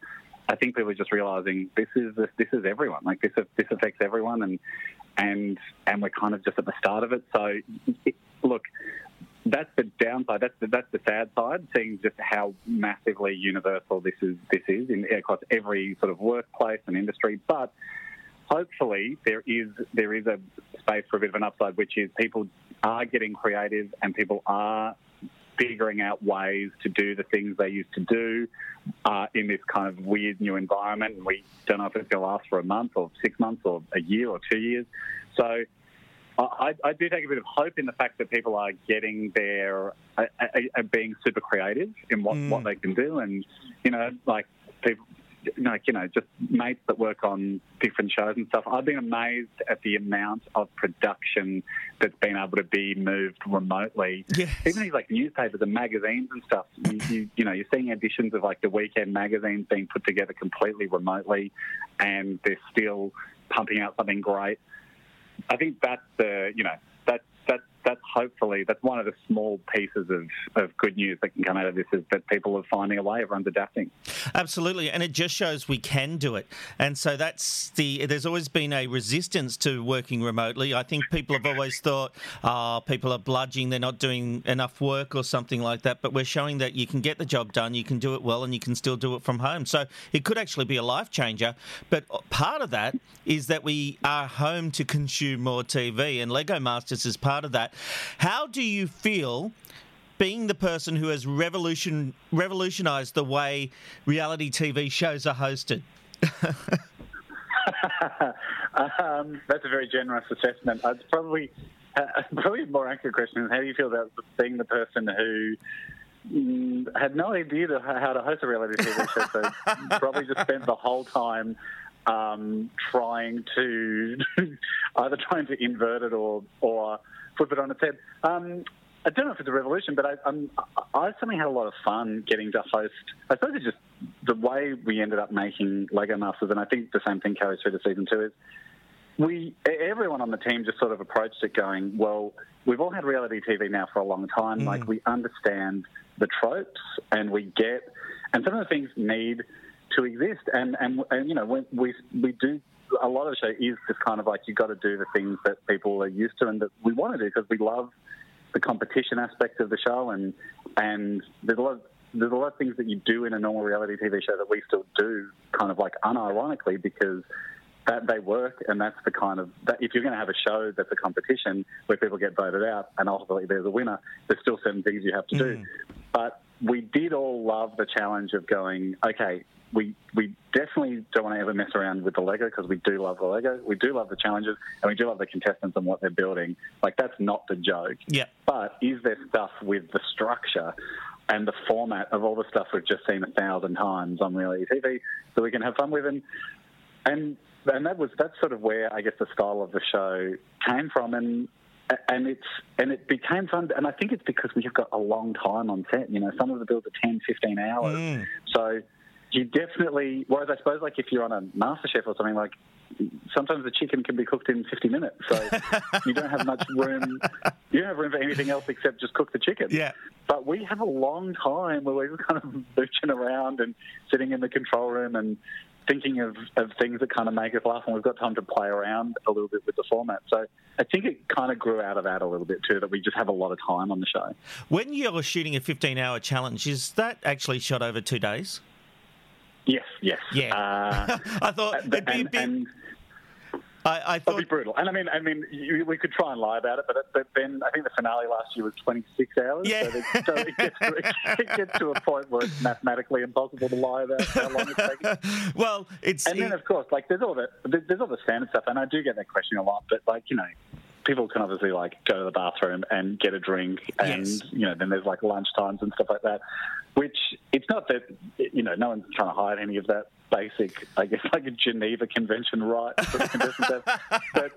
I think people are just realizing this is this is everyone. Like this this affects everyone, and and and we're kind of just at the start of it. So, it, look, that's the downside. That's the, that's the sad side. Seeing just how massively universal this is. This is in across every sort of workplace and industry, but. Hopefully, there is there is a space for a bit of an upside, which is people are getting creative and people are figuring out ways to do the things they used to do uh, in this kind of weird new environment. And we don't know if it's going to last for a month or six months or a year or two years. So I, I do take a bit of hope in the fact that people are getting their, uh, being super creative in what, what they can do. And, you know, like people, like, you know, just mates that work on different shows and stuff. I've been amazed at the amount of production that's been able to be moved remotely. Even these like newspapers and magazines and stuff. You, you, you know, you're seeing editions of like the weekend magazines being put together completely remotely, and they're still pumping out something great. I think that's the, you know, that's hopefully that's one of the small pieces of, of good news that can come out of this is that people are finding a way, everyone's adapting. Absolutely, and it just shows we can do it. And so that's the. There's always been a resistance to working remotely. I think people have always thought, "Oh, people are bludging; they're not doing enough work or something like that." But we're showing that you can get the job done, you can do it well, and you can still do it from home. So it could actually be a life changer. But part of that is that we are home to consume more TV, and Lego Masters is part of that. How do you feel? being the person who has revolution revolutionized the way reality TV shows are hosted. <laughs> um, that's a very generous assessment. It's probably uh, <laughs> probably a more accurate question is how do you feel about being the person who mm, had no idea to, how to host a reality TV show, so <laughs> probably just spent the whole time um, trying to either trying to invert it or or flip it on its head. Um, I don't know if it's a revolution, but I, I'm, I suddenly had a lot of fun getting to host. I suppose it's just the way we ended up making Lego Masters, and I think the same thing carries through to season two. Is we everyone on the team just sort of approached it going, well, we've all had reality TV now for a long time. Like we understand the tropes, and we get, and some of the things need to exist, and and, and you know we we do. A lot of the show is just kind of like you've got to do the things that people are used to and that we want to do because we love the competition aspect of the show, and and there's a lot of, there's a lot of things that you do in a normal reality TV show that we still do, kind of like unironically, because that they work, and that's the kind of that if you're going to have a show that's a competition where people get voted out, and ultimately there's a winner, there's still certain things you have to do. Mm. But we did all love the challenge of going, okay, we we definitely don't want to ever mess around with the Lego because we do love the Lego, we do love the challenges, and we do love the contestants and what they're building. Like that's not the joke. Yeah. But is there stuff with the structure and the format of all the stuff we've just seen a thousand times on reality TV that we can have fun with? And and and that was that's sort of where I guess the style of the show came from, and and it's and it became fun. And I think it's because we've got a long time on set. You know, some of the builds are 10, 15 hours. Hmm. So you definitely. Whereas I suppose like if you're on a MasterChef or something like. Sometimes the chicken can be cooked in 50 minutes, so <laughs> you don't have much room. You don't have room for anything else except just cook the chicken. Yeah. But we have a long time where we're kind of mooching around and sitting in the control room and thinking of, of things that kind of make us laugh, and we've got time to play around a little bit with the format. So I think it kind of grew out of that a little bit too, that we just have a lot of time on the show. When you're shooting a 15 hour challenge, is that actually shot over two days? Yes, yes. Yeah. Uh, <laughs> I thought it'd be a and, bit. and I, I That'd be brutal. And I mean, I mean, you, we could try and lie about it, but, it, but then I think the finale last year was 26 hours. Yeah. So, it, so it, gets to, it gets to a point where it's mathematically impossible to lie about how long it's taking. <laughs> well, it's and then of course, like there's all the there's all the standard stuff, and I do get that question a lot. But like you know, people can obviously like go to the bathroom and get a drink, and Yes. you know, then there's like lunch times and stuff like that. Which it's not that you know, no one's trying to hide any of that basic, I guess, <laughs> like a Geneva Convention right for the contestants have. But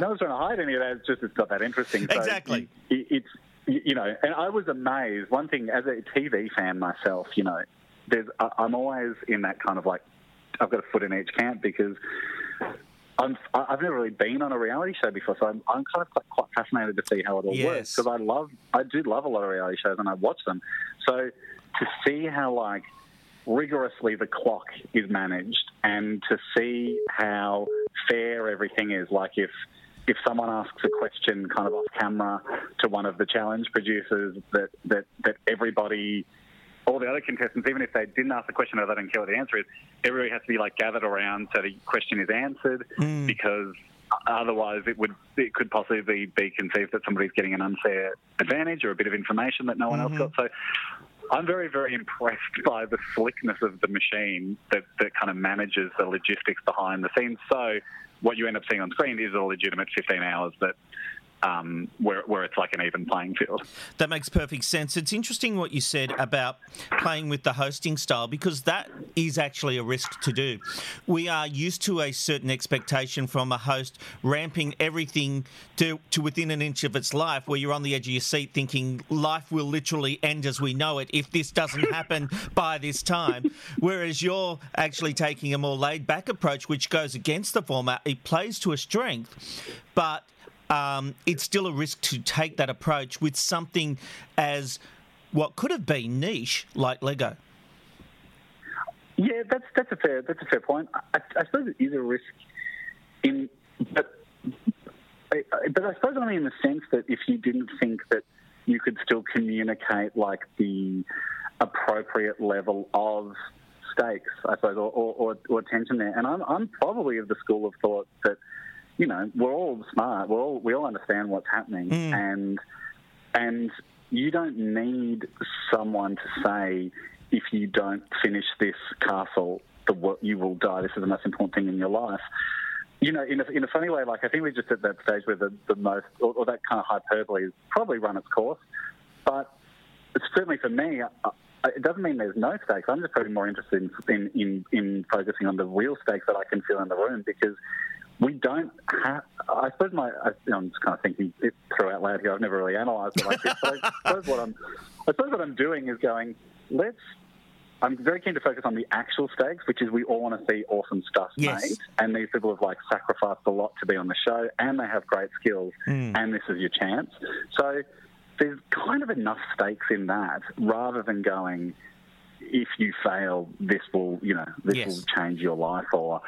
no one's trying to hide any of that. It's just it's not that interesting. So Exactly. it- it's you you know, and I was amazed. One thing as a TV fan myself, you know, there's I- I'm always in that kind of like I've got a foot in each camp because I'm, I've never really been on a reality show before, so I'm, I'm kind of quite, quite fascinated to see how it all works because I love, I do love a lot of reality shows and I watch them. So to see how like rigorously the clock is managed and to see how fair everything is, like if if someone asks a question kind of off camera to one of the challenge producers, that that that everybody all the other contestants, even if they didn't ask the question or they don't care what the answer is, everybody has to be like gathered around so the question is answered mm. because otherwise it would it could possibly be conceived that somebody's getting an unfair advantage or a bit of information that no one else got. Mm-hmm. So I'm very, very impressed by the slickness of the machine that, that kind of manages the logistics behind the scenes. So what you end up seeing on screen is a legitimate 15 hours that um, where, where it's like an even playing field. That makes perfect sense. It's interesting what you said about playing with the hosting style because that is actually a risk to do. We are used to a certain expectation from a host ramping everything to, to within an inch of its life, where you're on the edge of your seat thinking life will literally end as we know it if this doesn't <laughs> happen by this time. Whereas you're actually taking a more laid back approach, which goes against the format. It plays to a strength, but um, it's still a risk to take that approach with something as what could have been niche like Lego. Yeah, that's that's a fair that's a fair point. I, I suppose it is a risk in, but but I suppose only in the sense that if you didn't think that you could still communicate like the appropriate level of stakes, I suppose, or, or, or, there. And I'm I'm probably of the school of thought that you know we're all smart, we're all we all understand what's happening, and and you don't need someone to say if you don't finish this castle, the you will die. This is the most important thing in your life. You know, in a, in a funny way, like I think we're just at that stage where the, the most, or, or that kind of hyperbole has probably run its course. But certainly for me, uh, it doesn't mean there's no stakes. I'm just probably more interested in, in, in, in focusing on the real stakes that I can feel in the room because we don't have. I suppose my. I, I'm just kind of thinking it through out loud here. I've never really analysed it like this, but I <laughs> suppose what I'm. I suppose what I'm doing is going. Let's. I'm very keen to focus on the actual stakes, which is we all want to see awesome stuff Yes. made, and these people have like sacrificed a lot to be on the show, and they have great skills, Mm. and this is your chance. So there's kind of enough stakes in that, rather than going, if you fail, this will, you know, this Yes. will change your life, or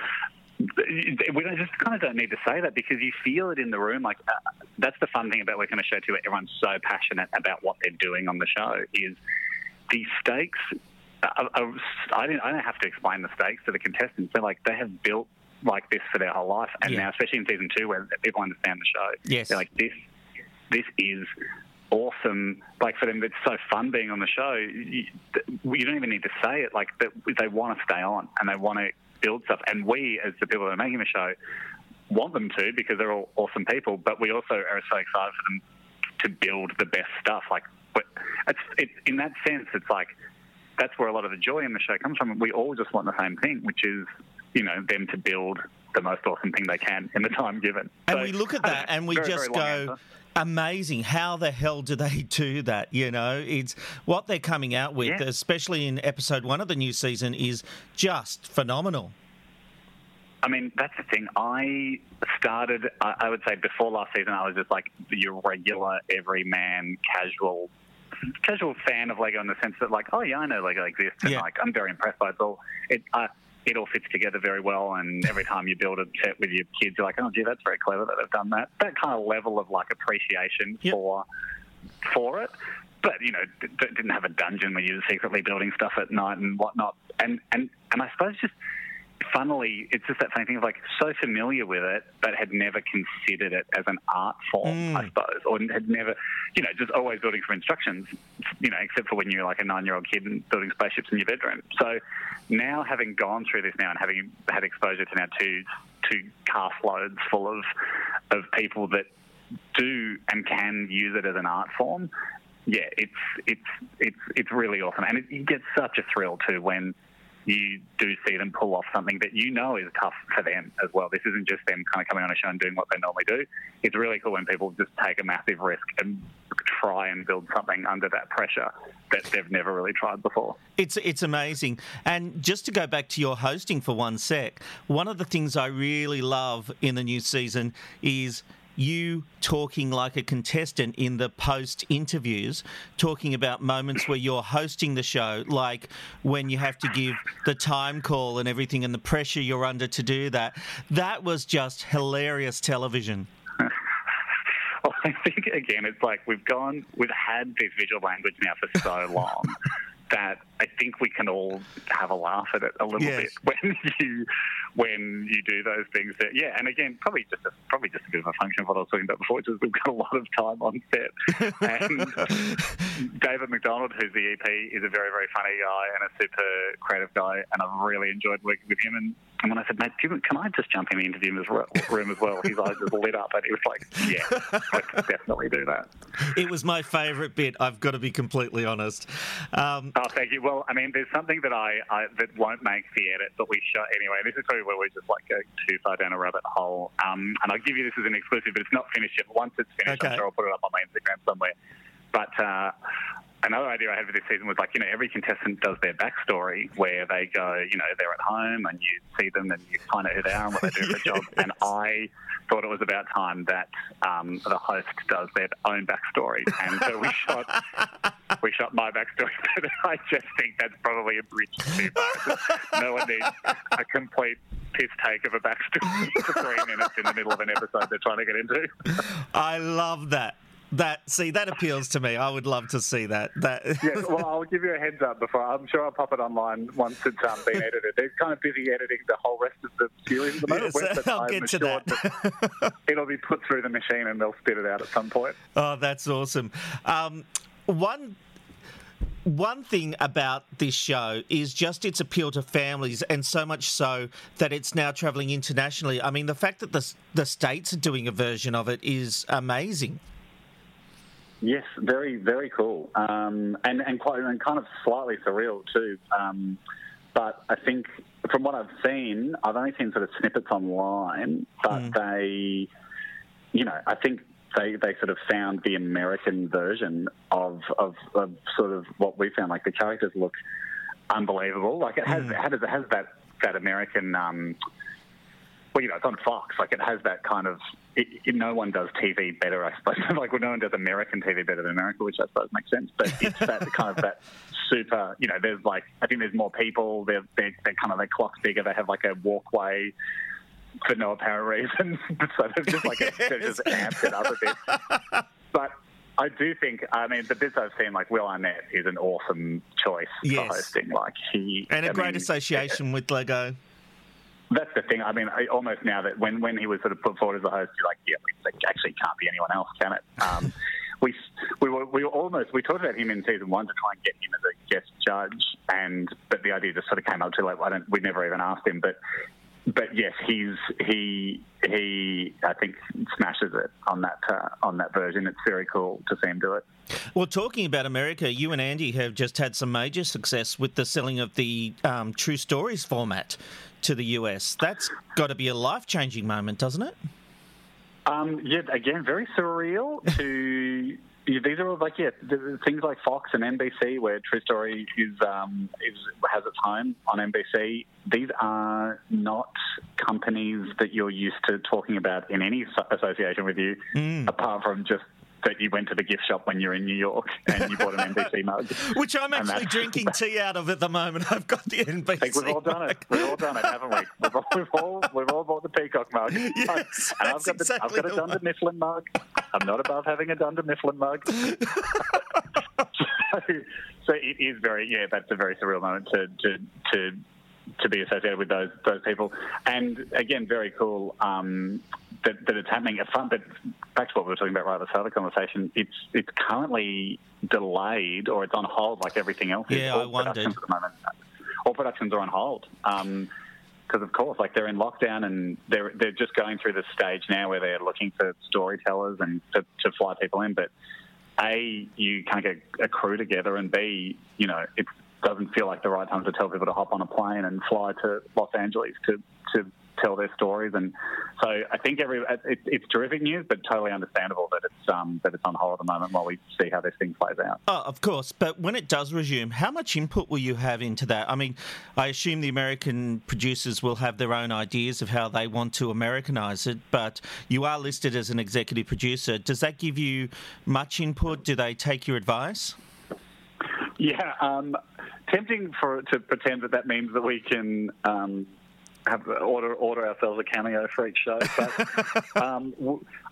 we don't, just kind of don't need to say that because you feel it in the room. Like uh, that's the fun thing about working on a show too. Everyone's so passionate about what they're doing on the show. Is the stakes? I, I, I didn't. I don't have to explain the stakes to the contestants. They're like they have built like this for their whole life, and Yeah. now especially in season two where people understand the show. Yes. they're like this. This is awesome. Like for them, it's so fun being on the show. You, you don't even need to say it. Like that, they want to stay on and they want to build stuff. And we, as the people that are making the show, want them to because they're all awesome people. But we also are so excited for them to build the best stuff. Like, but it's it, in that sense, it's like that's where a lot of the joy in the show comes from. We all just want the same thing, which is you know them to build the most awesome thing they can in the time given. And So, we look at <laughs> that and we very, just very go, answer. amazing. How the hell do they <laughs> do that? You know, it's what they're coming out with, Yeah. especially in episode one of the new season, is just phenomenal. I mean, that's the thing. I started, I would say, before last season, I was just like your regular, everyman, casual, casual fan of Lego in the sense that, like, oh yeah, I know Lego exists, and Yeah. like I'm very impressed by it all. It uh, it all fits together very well, and every time you build a set with your kids, you're like, oh gee, that's very clever that they've done that. That kind of level of like appreciation for for it. But you know, d- didn't have a dungeon where you were secretly building stuff at night and whatnot. And and and I suppose just funnily, it's just that funny thing of like so familiar with it, but had never considered it as an art form, mm. I suppose, or had never, you know, just always building from instructions, you know, except for when you're like a nine-year-old kid and building spaceships in your bedroom. So now, having gone through this now and having had exposure to now two two cast loads full of of people that do and can use it as an art form, yeah, it's it's it's it's really awesome, and it, you get such a thrill too when you do see them pull off something that you know is tough for them as well. This isn't just them kind of coming on a show and doing what they normally do. It's really cool when people just take a massive risk and try and build something under that pressure that they've never really tried before. It's it's amazing. And just to go back to your hosting for one sec, one of the things I really love in the new season is you talking like a contestant in the post interviews, talking about moments where you're hosting the show, like when you have to give the time call and everything and the pressure you're under to do that. That was just hilarious television. <laughs> Well, I think again, it's like we've gone, we've had this visual language now for so long <laughs> that I think we can all have a laugh at it a little Yes. bit <laughs> when you when you do those things. That yeah, and again, probably just a, probably just a bit of a function of what I was talking about before, which is we've got a lot of time on set. And <laughs> David McDonald, who's the EP, is a very very funny guy and a super creative guy, and I've really enjoyed working with him. And, and when I said, mate, you- can I just jump in the interview room as well? His eyes just lit up, and he was like, yeah, I can definitely do that. It was my favourite bit. I've got to be completely honest. Um, Oh, thank you. Well, I mean, there's something that I, I that won't make the edit, but we shot anyway. This is probably where we just like go too far down a rabbit hole. Um, and I'll give you this as an exclusive, but it's not finished yet. Once it's finished, I'm sure I'll put it up on my Instagram somewhere. But uh, another idea I had for this season was like, you know, every contestant does their backstory where they go, you know, they're at home and you see them and you find out who they are and what they do for a job. <laughs> And I thought it was about time that um, the host does their own backstory. And so we shot we shot my backstory, <laughs> but I just think that's probably a bridge too far. no one needs a complete piss take of a backstory for three minutes in the middle of an episode they're trying to get into. I love that. That see that appeals to me. I would love to see that. That <laughs> yes, well, I'll give you a heads up before. I'm sure I'll pop it online once it's um, been edited. They're kind of busy editing the whole rest of the series at the moment. Yes, <laughs> I'll get to assured that <laughs> it'll be put through the machine and they'll spit it out at some point. Oh, that's awesome. Um, one one thing about this show is just its appeal to families, and so much so that it's now travelling internationally. I mean, the fact that the the states are doing a version of it is amazing. Yes, very, very cool, um, and and quite and kind of slightly surreal too. Um, but I think from what I've seen, I've only seen sort of snippets online, but they, you know, I think they they sort of found the American version of of, of sort of what we found. Like the characters look unbelievable. Like it has it has, it has that that American. Um, well, you know, it's on Fox. Like it has that kind of. It, it, no one does TV better, I suppose. <laughs> like well, no one does American TV better than America, which I suppose makes sense. But it's <laughs> that kind of that super. You know, there's like I think there's more people. They're they're, they're kind of their clocks bigger. They have like a walkway for no apparent reason. <laughs> so they're just like they're just amped it up a bit. But I do think, I mean, the bits I've seen, like Will Arnett is an awesome choice Yes. for hosting. Like he And a I great mean, association with Lego. That's the thing. I mean, I, almost now that when, when he was sort of put forward as a host, you're like, yeah, it actually can't be anyone else, can it? <laughs> Um, we we were we were almost we talked about him in season one to try and get him as a guest judge, and but the idea just sort of came up too late. I don't. We never even asked him, but but yes, he's he he I think smashes it on that uh, on that version. It's very cool to see him do it. Well, talking about America, you and Andy have just had some major success with the selling of the um, True Stories format to the US. That's got to be a life changing moment, doesn't it? Um, yeah, again, very surreal to. These are all like yeah, things like Fox and NBC, where True Story is um, is has its home on NBC. These are not companies that you're used to talking about in any association with you, apart from just that you went to the gift shop when you're in New York and you bought an NBC mug. <laughs> Which I'm actually drinking <laughs> tea out of at the moment. I've got the NBC. We've all done it. We've all done it, haven't we? We've all, we've all, we've all bought the peacock mug. <laughs> Yes, and I've got, the, exactly I've got a Dunder one. Mifflin mug. I'm not above having a Dunder Mifflin mug. so, so it is very, yeah, that's a very surreal moment to, to, to to be associated with those those people. And again, very cool um, that, that it's happening. It's fun, but back to what we were talking about right at the start of the conversation, it's it's currently delayed or it's on hold like everything else. Yeah, All I wondered. productions At the moment. All productions are on hold. Um, because of course, like they're in lockdown and they're they're just going through the stage now where they're looking for storytellers and to, to fly people in. But a, you can't get a crew together, and b, you know, it doesn't feel like the right time to tell people to hop on a plane and fly to Los Angeles to to tell their stories. And so I think every it, it's terrific news, but totally understandable that it's um, that it's on hold at the moment while we see how this thing plays out. Oh, of course. But when it does resume, how much input will you have into that? I mean, I assume the American producers will have their own ideas of how they want to Americanize it, but you are listed as an executive producer. Does that give you much input? Do they take your advice? Yeah, um, tempting for to pretend that that means that we can um, have order order ourselves a cameo for each show. But <laughs> um,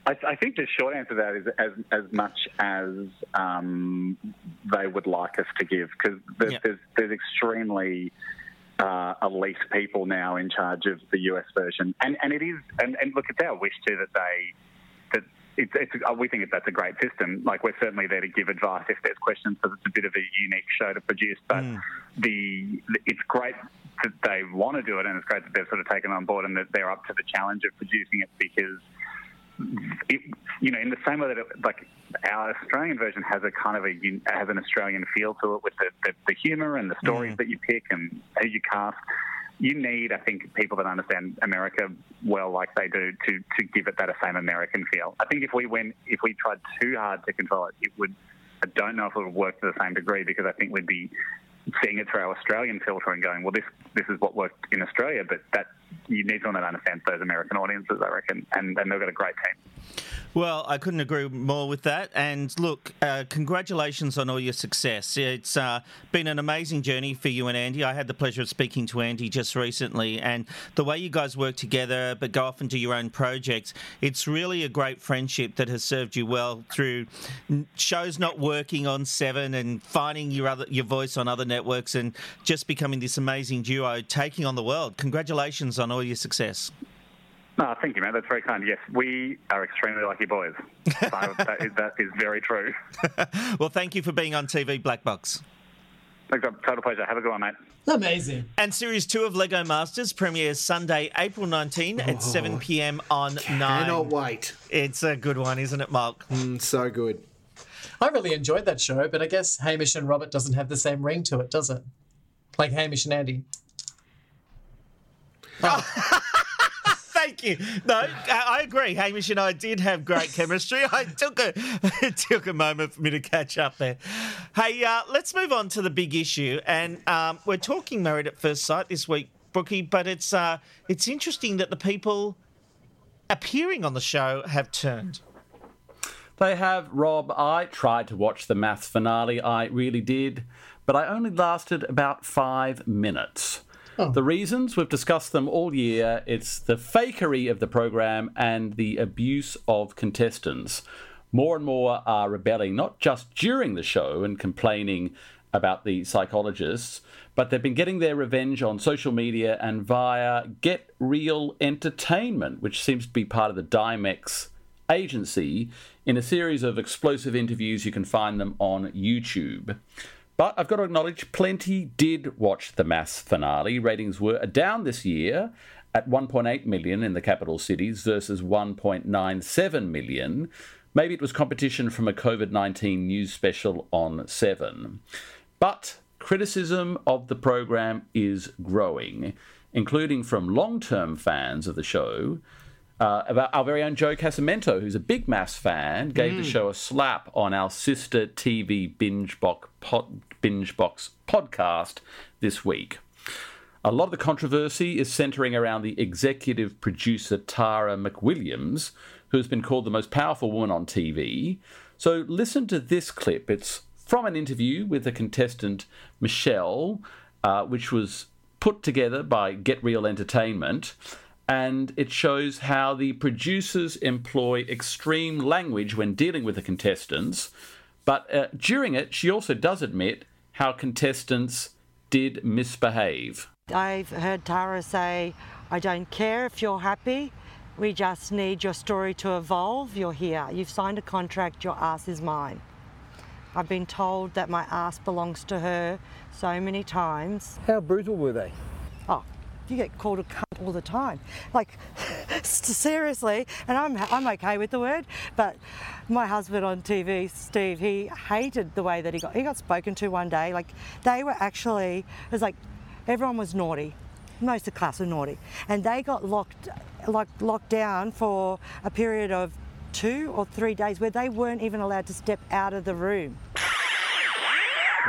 I, I think the short answer to that is as as much as um, they would like us to give, because there's, Yeah. there's there's extremely uh, elite people now in charge of the US version, and and it is, and, and look, it's our wish too that they it's, it's uh, we think that that's a great system. Like we're certainly there to give advice if there's questions, because it's a bit of a unique show to produce. But the it's great that they want to do it, and it's great that they've sort of taken on board and that they're up to the challenge of producing it because. It, you know, in the same way that it, like our Australian version has a kind of a has an Australian feel to it with the, the, the humour and the stories that you pick and who you cast you need, I think, people that understand America well, like they do, to to give it that same American feel. I think if we went, if we tried too hard to control it, it would. I don't know if it would work to the same degree because I think we'd be seeing it through our Australian filter and going, well, this this is what worked in Australia, but that you need someone that understands those American audiences, I reckon, and, and they've got a great team. Well, I couldn't agree more with that. And look, uh, congratulations on all your success. It's uh, been an amazing journey for you and Andy. I had the pleasure of speaking to Andy just recently, and the way you guys work together but go off and do your own projects, it's really a great friendship that has served you well through shows not working on Seven and finding your other your voice on other networks and just becoming this amazing duo taking on the world. Congratulations on all your success. No, thank you, man. That's very kind. Yes, we are extremely lucky boys. <laughs> So that, is, that is very true. <laughs> Well, thank you for being on TV Black Box. Thanks, total pleasure. Have a good one, mate. Amazing. And series two of Lego Masters premieres Sunday, April 19 at 7 p.m. on 9. Cannot wait. It's a good one, isn't it, Mark? Mm, so good. I really enjoyed that show, but I guess Hamish and Robert doesn't have the same ring to it, does it? Like Hamish and Andy. <laughs> Thank you. No, I agree. Hamish and I did have great chemistry. I took a it <laughs> took a moment for me to catch up there. Hey, uh, let's move on to the big issue, and um, we're talking married at first sight this week, Brookie. But it's uh, it's interesting that the people appearing on the show have turned. They have, Rob. I tried to watch the MAFS finale. I really did. But I only lasted about five minutes. Oh. The reasons, we've discussed them all year. It's the fakery of the program and the abuse of contestants. More and more are rebelling, not just during the show and complaining about the psychologists, but they've been getting their revenge on social media and via Get Real Entertainment, which seems to be part of the Dimex agency in a series of explosive interviews. You can find them on YouTube. But I've got to acknowledge, plenty did watch the MAFS finale. Ratings were down this year at 1.8 million in the capital cities versus 1.97 million. Maybe it was competition from a COVID 19 news special on 7. But criticism of the program is growing, including from long term fans of the show. Uh, about our very own Joe Casamento, who's a big MAFS fan, gave the Mm. show a slap on our sister TV binge box, pod, binge box podcast this week. A lot of the controversy is centering around the executive producer Tara McWilliams, who's been called the most powerful woman on TV. So listen to this clip. It's from an interview with the contestant Michelle, uh, which was put together by Get Real Entertainment. And it shows how the producers employ extreme language when dealing with the contestants. But uh, during it, she also does admit how contestants did misbehave. I've heard Tara say, I don't care if you're happy. We just need your story to evolve. You're here. You've signed a contract. Your ass is mine. I've been told that my ass belongs to her so many times. How brutal were they? You get called a cunt all the time. Like, <laughs> seriously, and I'm, I'm okay with the word, but my husband on TV, Steve, he hated the way that he got, he got spoken to one day. Like, they were actually, it was like, everyone was naughty. Most of the class were naughty. And they got locked, like, locked down for a period of two or three days where they weren't even allowed to step out of the room.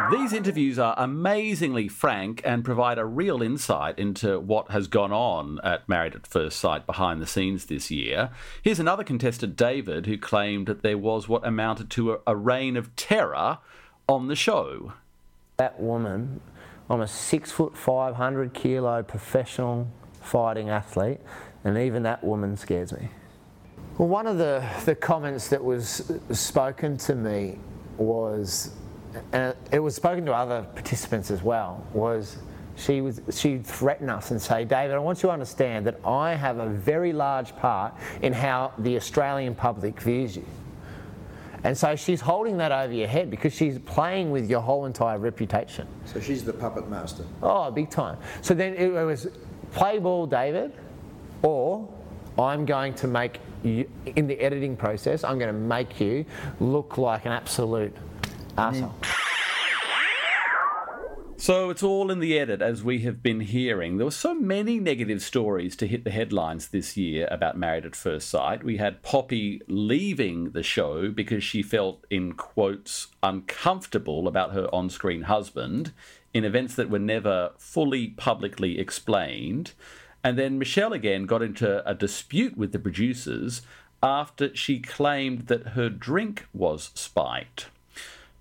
These interviews are amazingly frank and provide a real insight into what has gone on at Married at First Sight behind the scenes this year. Here's another contestant, David, who claimed that there was what amounted to a, a reign of terror on the show. That woman, I'm a six foot, 500 kilo professional fighting athlete, and even that woman scares me. Well, one of the, the comments that was spoken to me was and it was spoken to other participants as well, was she was she'd threaten us and say, David, I want you to understand that I have a very large part in how the Australian public views you. And so she's holding that over your head because she's playing with your whole entire reputation. So she's the puppet master. Oh, big time. So then it was play ball, David, or I'm going to make you, in the editing process, I'm going to make you look like an absolute So it's all in the edit, as we have been hearing. There were so many negative stories to hit the headlines this year about Married at First Sight. We had Poppy leaving the show because she felt, in quotes, uncomfortable about her on screen husband in events that were never fully publicly explained. And then Michelle again got into a dispute with the producers after she claimed that her drink was spiked.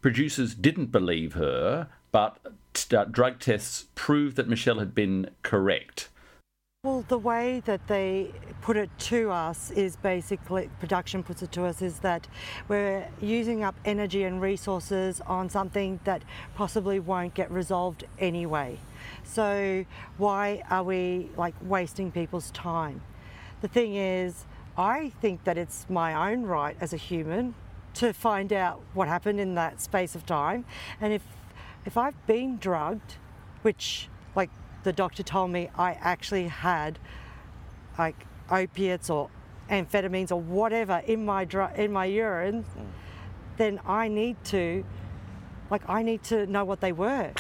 Producers didn't believe her, but uh, drug tests proved that Michelle had been correct. Well, the way that they put it to us is basically, production puts it to us, is that we're using up energy and resources on something that possibly won't get resolved anyway. So, why are we like wasting people's time? The thing is, I think that it's my own right as a human to find out what happened in that space of time. And if if I've been drugged, which like the doctor told me I actually had like opiates or amphetamines or whatever in my dr- in my urine, hmm. then I need to like I need to know what they were.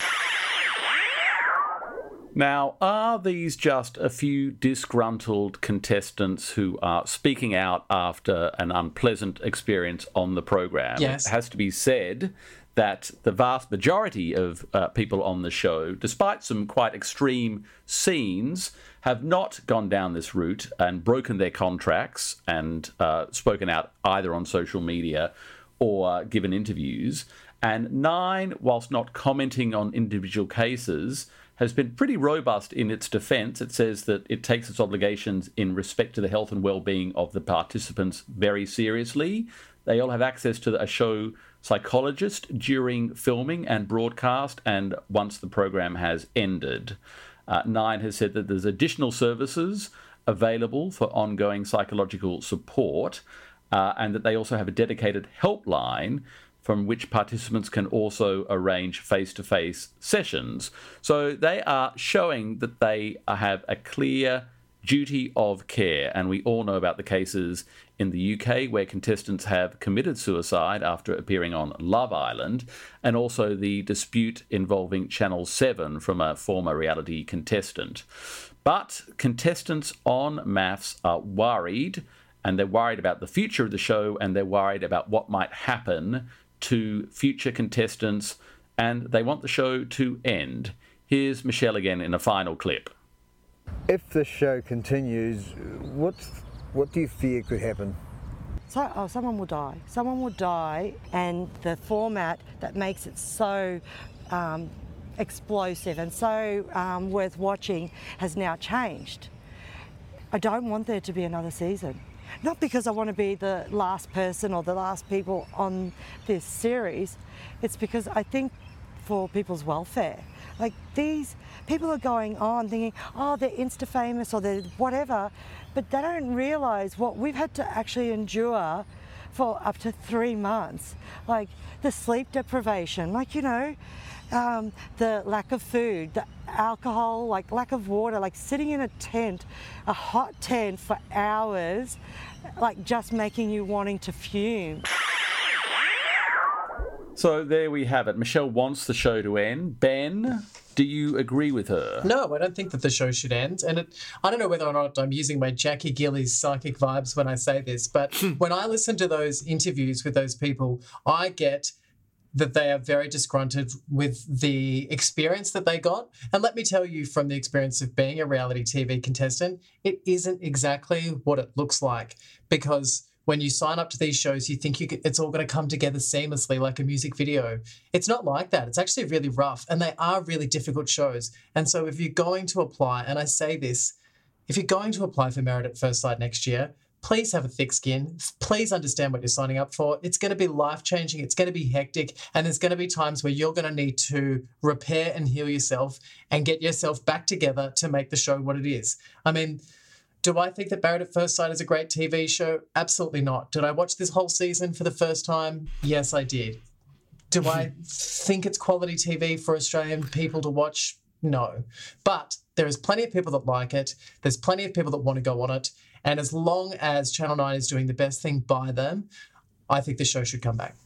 Now, are these just a few disgruntled contestants who are speaking out after an unpleasant experience on the program? Yes. It has to be said that the vast majority of uh, people on the show, despite some quite extreme scenes, have not gone down this route and broken their contracts and uh, spoken out either on social media or given interviews. And nine, whilst not commenting on individual cases, has been pretty robust in its defence. It says that it takes its obligations in respect to the health and well-being of the participants very seriously. They all have access to a show psychologist during filming and broadcast, and once the program has ended. Uh, Nine has said that there's additional services available for ongoing psychological support, uh, and that they also have a dedicated helpline from which participants can also arrange face to face sessions. So they are showing that they have a clear duty of care. And we all know about the cases in the UK where contestants have committed suicide after appearing on Love Island, and also the dispute involving Channel 7 from a former reality contestant. But contestants on MAFS are worried, and they're worried about the future of the show, and they're worried about what might happen to future contestants, and they want the show to end. Here's Michelle again in a final clip. If the show continues, what's, what do you fear could happen? So, oh, someone will die. Someone will die, and the format that makes it so um, explosive and so um, worth watching has now changed. I don't want there to be another season. Not because I want to be the last person or the last people on this series, it's because I think for people's welfare. Like these people are going on thinking, oh, they're Insta famous or they're whatever, but they don't realise what we've had to actually endure for up to three months. Like the sleep deprivation, like, you know, um, the lack of food, the alcohol, like lack of water, like sitting in a tent, a hot tent for hours, like just making you wanting to fume. So there we have it. Michelle wants the show to end. Ben, do you agree with her? No, I don't think that the show should end. And it, I don't know whether or not I'm using my Jackie Gillies psychic vibes when I say this, but <laughs> when I listen to those interviews with those people, I get that they are very disgruntled with the experience that they got. And let me tell you from the experience of being a reality TV contestant, it isn't exactly what it looks like because when you sign up to these shows, you think you could, it's all going to come together seamlessly like a music video. It's not like that. It's actually really rough, and they are really difficult shows. And so, if you're going to apply, and I say this, if you're going to apply for Married at First Sight next year, please have a thick skin. Please understand what you're signing up for. It's going to be life changing. It's going to be hectic. And there's going to be times where you're going to need to repair and heal yourself and get yourself back together to make the show what it is. I mean, do I think that Married at First Sight is a great TV show? Absolutely not. Did I watch this whole season for the first time? Yes, I did. Do I <laughs> think it's quality TV for Australian people to watch? No. But there is plenty of people that like it. There's plenty of people that want to go on it. And as long as Channel 9 is doing the best thing by them, I think the show should come back.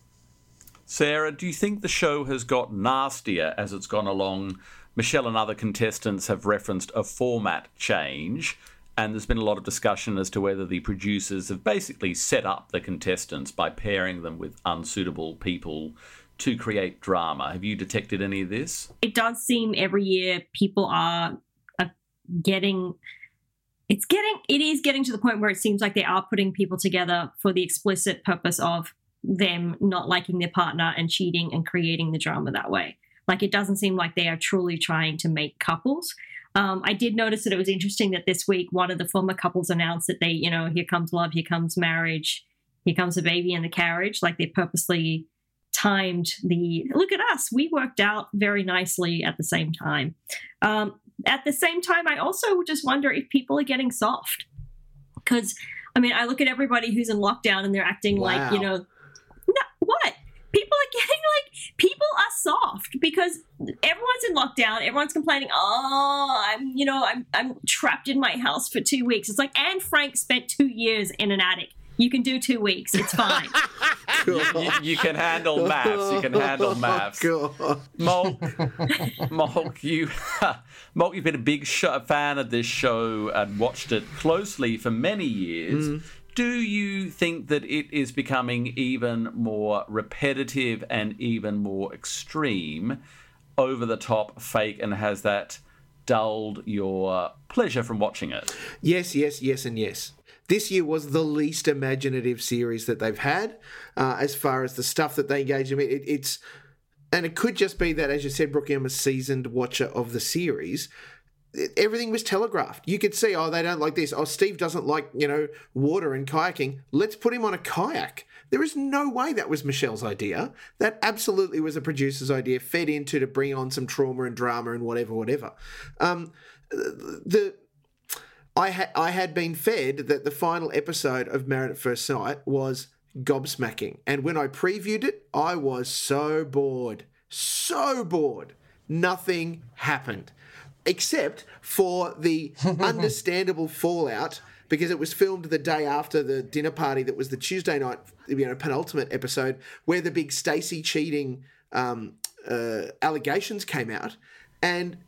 Sarah, do you think the show has got nastier as it's gone along? Michelle and other contestants have referenced a format change, and there's been a lot of discussion as to whether the producers have basically set up the contestants by pairing them with unsuitable people to create drama. Have you detected any of this? It does seem every year people are, are getting it's getting it is getting to the point where it seems like they are putting people together for the explicit purpose of them not liking their partner and cheating and creating the drama that way. Like it doesn't seem like they are truly trying to make couples. Um, I did notice that it was interesting that this week one of the former couples announced that they, you know, here comes love, here comes marriage, here comes a baby in the carriage. Like they purposely timed the look at us, we worked out very nicely at the same time. Um, at the same time, I also just wonder if people are getting soft. Because, I mean, I look at everybody who's in lockdown and they're acting wow. like, you know, no, what? People are <laughs> getting like, people are soft because everyone's in lockdown. Everyone's complaining, oh, I'm, you know, I'm, I'm trapped in my house for two weeks. It's like Anne Frank spent two years in an attic. You can do two weeks. It's fine. <laughs> you, you, you, can handle MAFS. You can handle MAFS. Oh, Molk, <laughs> Molk, you, <laughs> Molk, you've been a big fan of this show and watched it closely for many years. Mm. Do you think that it is becoming even more repetitive and even more extreme, over the top, fake, and has that dulled your pleasure from watching it? Yes, yes, yes, and yes. This year was the least imaginative series that they've had uh, as far as the stuff that they engage in. It, it's and it could just be that, as you said, Brookie, I'm a seasoned watcher of the series. Everything was telegraphed. You could see, oh, they don't like this. Oh, Steve doesn't like, you know, water and kayaking. Let's put him on a kayak. There is no way that was Michelle's idea. That absolutely was a producer's idea, fed into to bring on some trauma and drama and whatever, whatever. Um, the I had I had been fed that the final episode of Married at First Sight was gobsmacking, and when I previewed it, I was so bored, so bored. Nothing happened, except for the <laughs> understandable fallout because it was filmed the day after the dinner party that was the Tuesday night, you know, penultimate episode where the big Stacey cheating um, uh, allegations came out, and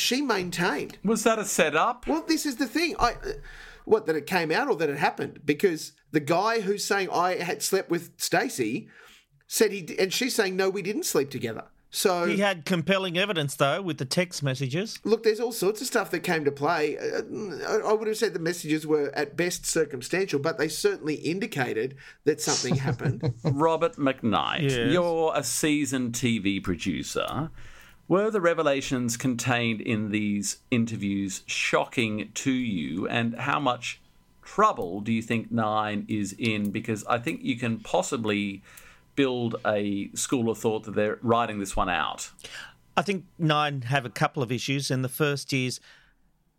she maintained. Was that a setup? Well, this is the thing. I what that it came out or that it happened because the guy who's saying I had slept with Stacey said he and she's saying no, we didn't sleep together. So he had compelling evidence though with the text messages. Look, there's all sorts of stuff that came to play. Uh, I would have said the messages were at best circumstantial, but they certainly indicated that something happened. <laughs> Robert McKnight, yes. you're a seasoned TV producer. Were the revelations contained in these interviews shocking to you, and how much trouble do you think Nine is in? Because I think you can possibly build a school of thought that they're writing this one out. I think Nine have a couple of issues, and the first is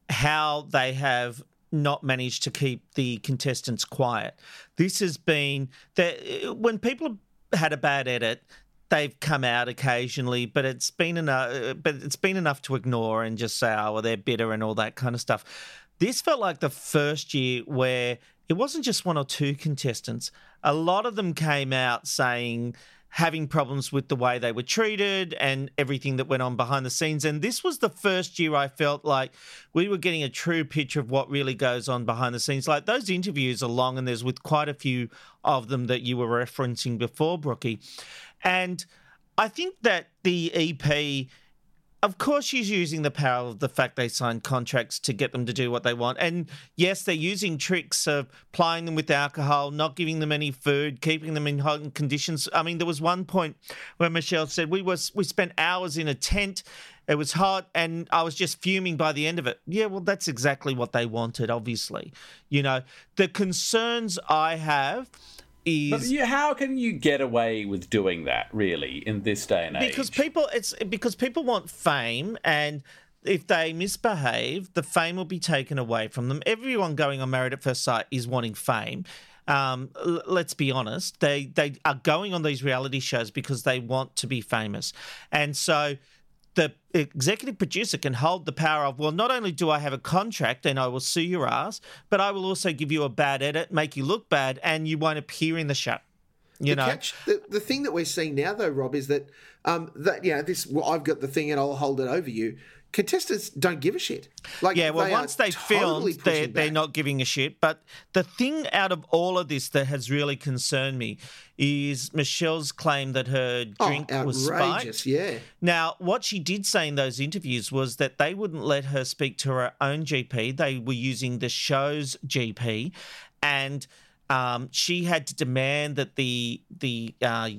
how they have not managed to keep the contestants quiet. This has been that when people had a bad edit, they've come out occasionally, but it's been enough. But it's been enough to ignore and just say, "Oh, well, they're bitter" and all that kind of stuff. This felt like the first year where it wasn't just one or two contestants. A lot of them came out saying having problems with the way they were treated and everything that went on behind the scenes. And this was the first year I felt like we were getting a true picture of what really goes on behind the scenes. Like those interviews are long, and there's with quite a few of them that you were referencing before, Brookie. And I think that the EP of course she's using the power of the fact they signed contracts to get them to do what they want. And yes they're using tricks of plying them with alcohol not giving them any food keeping them in hot conditions. I mean there was one point where michelle said we was we spent hours in a tent. It was hot and i was just fuming by the end of it. Yeah well that's exactly what they wanted obviously. You know the concerns i have But you, how can you get away with doing that, really, in this day and age? because people it's because people want fame and if they misbehave the fame will be taken away from them. Everyone going on married at first sight is wanting fame. Um, l- let's be honest they they are going on these reality shows because they want to be famous. And so the executive producer can hold the power of well not only do i have a contract and i will sue your ass but i will also give you a bad edit make you look bad and you won't appear in the show you the know catch, the, the thing that we're seeing now, though, Rob, is that um, that yeah, this well, I've got the thing and I'll hold it over you. Contestants don't give a shit. Like yeah, well, they once they totally filmed, they're, they're not giving a shit. But the thing out of all of this that has really concerned me is Michelle's claim that her Oh, drink was spiked. yeah. Now, what she did say in those interviews was that they wouldn't let her speak to her own GP. They were using the show's GP, and um, she had to demand that the the uh,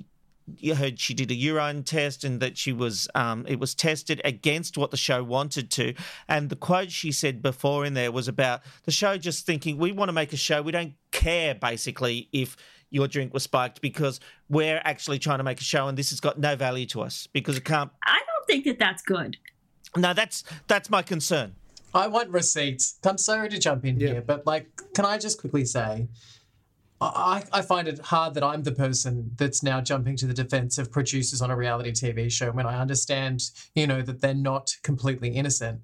you heard she did a urine test and that she was um, it was tested against what the show wanted to and the quote she said before in there was about the show just thinking we want to make a show we don't care basically if your drink was spiked because we're actually trying to make a show and this has got no value to us because it can't I don't think that that's good. no that's that's my concern I want receipts. I'm sorry to jump in here, but like, can I just quickly say, I, I find it hard that I'm the person that's now jumping to the defense of producers on a reality TV show when I understand, you know, that they're not completely innocent.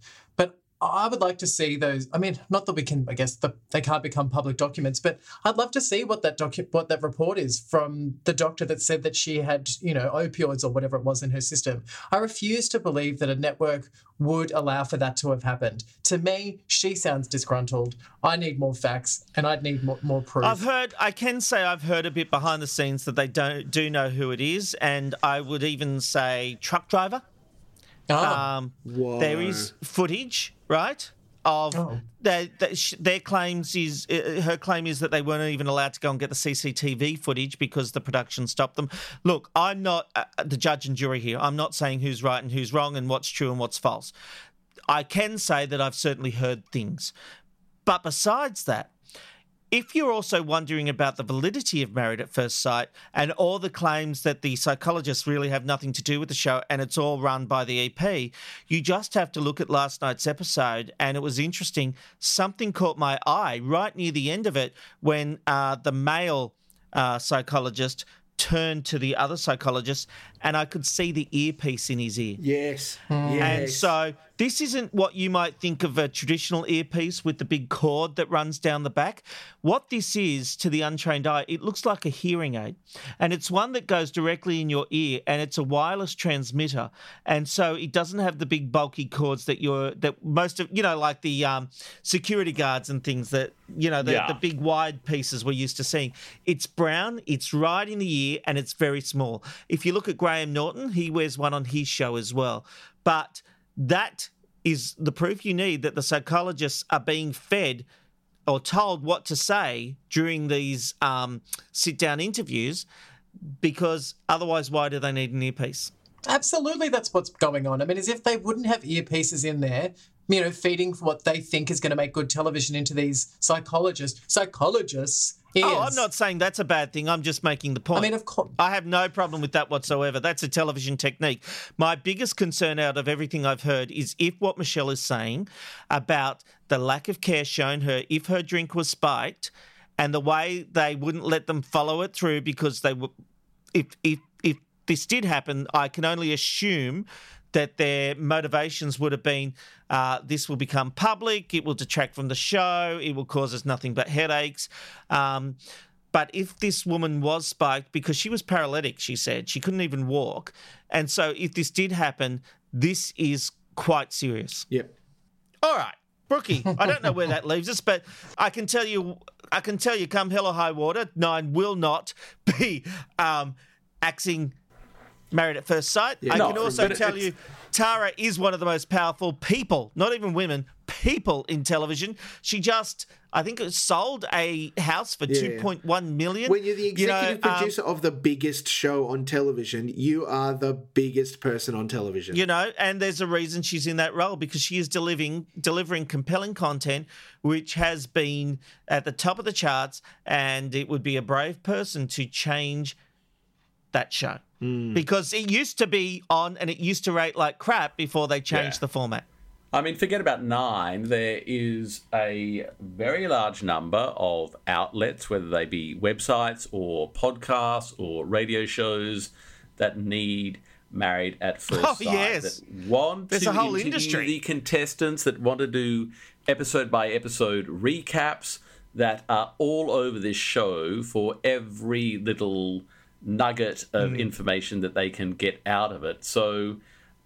But I would like to see those. I mean, not that we can. I guess the, they can't become public documents, but I'd love to see what that docu- what that report is from the doctor that said that she had, you know, opioids or whatever it was in her system. I refuse to believe that a network would allow for that to have happened. To me, she sounds disgruntled. I need more facts, and I'd need more, more proof. I've heard. I can say I've heard a bit behind the scenes that they don't do know who it is, and I would even say truck driver. Um, there is footage, right? Of their, their, their claims is uh, her claim is that they weren't even allowed to go and get the CCTV footage because the production stopped them. Look, I'm not uh, the judge and jury here. I'm not saying who's right and who's wrong and what's true and what's false. I can say that I've certainly heard things. But besides that, if you're also wondering about the validity of Married at First Sight and all the claims that the psychologists really have nothing to do with the show and it's all run by the EP, you just have to look at last night's episode. And it was interesting. Something caught my eye right near the end of it when uh, the male uh, psychologist turned to the other psychologist and I could see the earpiece in his ear. Yes. And Yes. so this isn't what you might think of a traditional earpiece with the big cord that runs down the back. What this is to the untrained eye, it looks like a hearing aid. And it's one that goes directly in your ear and it's a wireless transmitter. And so it doesn't have the big bulky cords that you're that most of you know, like the um, security guards and things that you know, the, Yeah. the big wide pieces we're used to seeing. It's brown, it's right in the ear, and it's very small. If you look at Graham Norton, he wears one on his show as well. But that is the proof you need that the psychologists are being fed or told what to say during these um, sit down interviews because otherwise, why do they need an earpiece? Absolutely, that's what's going on. I mean, as if they wouldn't have earpieces in there, you know, feeding what they think is going to make good television into these psychologists, psychologists Oh, I'm not saying that's a bad thing. I'm just making the point. I mean, of course. I have no problem with that whatsoever. That's a television technique. My biggest concern out of everything I've heard is if what Michelle is saying about the lack of care shown her, if her drink was spiked, and the way they wouldn't let them follow it through because they were, if if if this did happen, I can only assume that their motivations would have been uh, this will become public, it will detract from the show, it will cause us nothing but headaches. Um, but if this woman was spiked because she was paralytic, she said she couldn't even walk, and so if this did happen, this is quite serious. Yep. All right. Brookie, I don't know where that <laughs> leaves us, but I can tell you, I can tell you, come hell or high water, Nine will not be um, axing Married at First Sight. Yeah. I No, can also tell you, Tara is one of the most powerful people, not even women, people in television. She just, I think it sold a house for Yeah. two point one million. When you're the You know, executive um, producer of the biggest show on television, you are the biggest person on television. You know, and there's a reason she's in that role because she is delivering delivering compelling content, which has been at the top of the charts, and it would be a brave person to change that show Mm. because it used to be on and it used to rate like crap before they changed Yeah. the format. I mean, forget about nine. There is a very large number of outlets, whether they be websites or podcasts or radio shows, that need Married at <laughs> First Oh, Sight. yes. That want There's to a whole industry. the contestants, that want to do episode by episode recaps that are all over this show for every little nugget of Mm. information that they can get out of it. So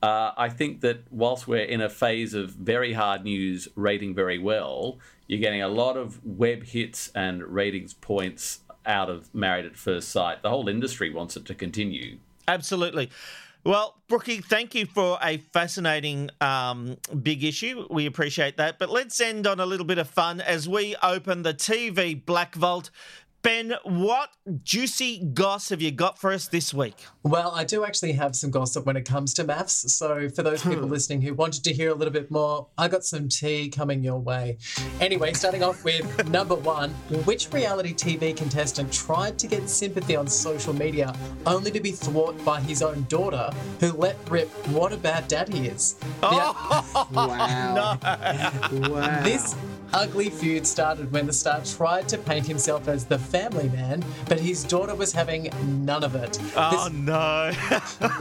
uh, I think that whilst we're in a phase of very hard news rating very well, you're getting a lot of web hits and ratings points out of Married at First Sight. The whole industry wants it to continue. Absolutely. Well, Brookie, thank you for a fascinating um, big issue. We appreciate that. But let's end on a little bit of fun as we open the TV Black Vault. Ben, what juicy goss have you got for us this week? Well, I do actually have some gossip when it comes to MAFS. So, for those people hmm. listening who wanted to hear a little bit more, I got some tea coming your way. Anyway, starting off with <laughs> number one which reality TV contestant tried to get sympathy on social media only to be thwarted by his own daughter, who let rip what a bad dad he is? Oh, wow. <laughs> wow. This ugly feud started when the star tried to paint himself as the family man, but his daughter was having none of it. Oh, no.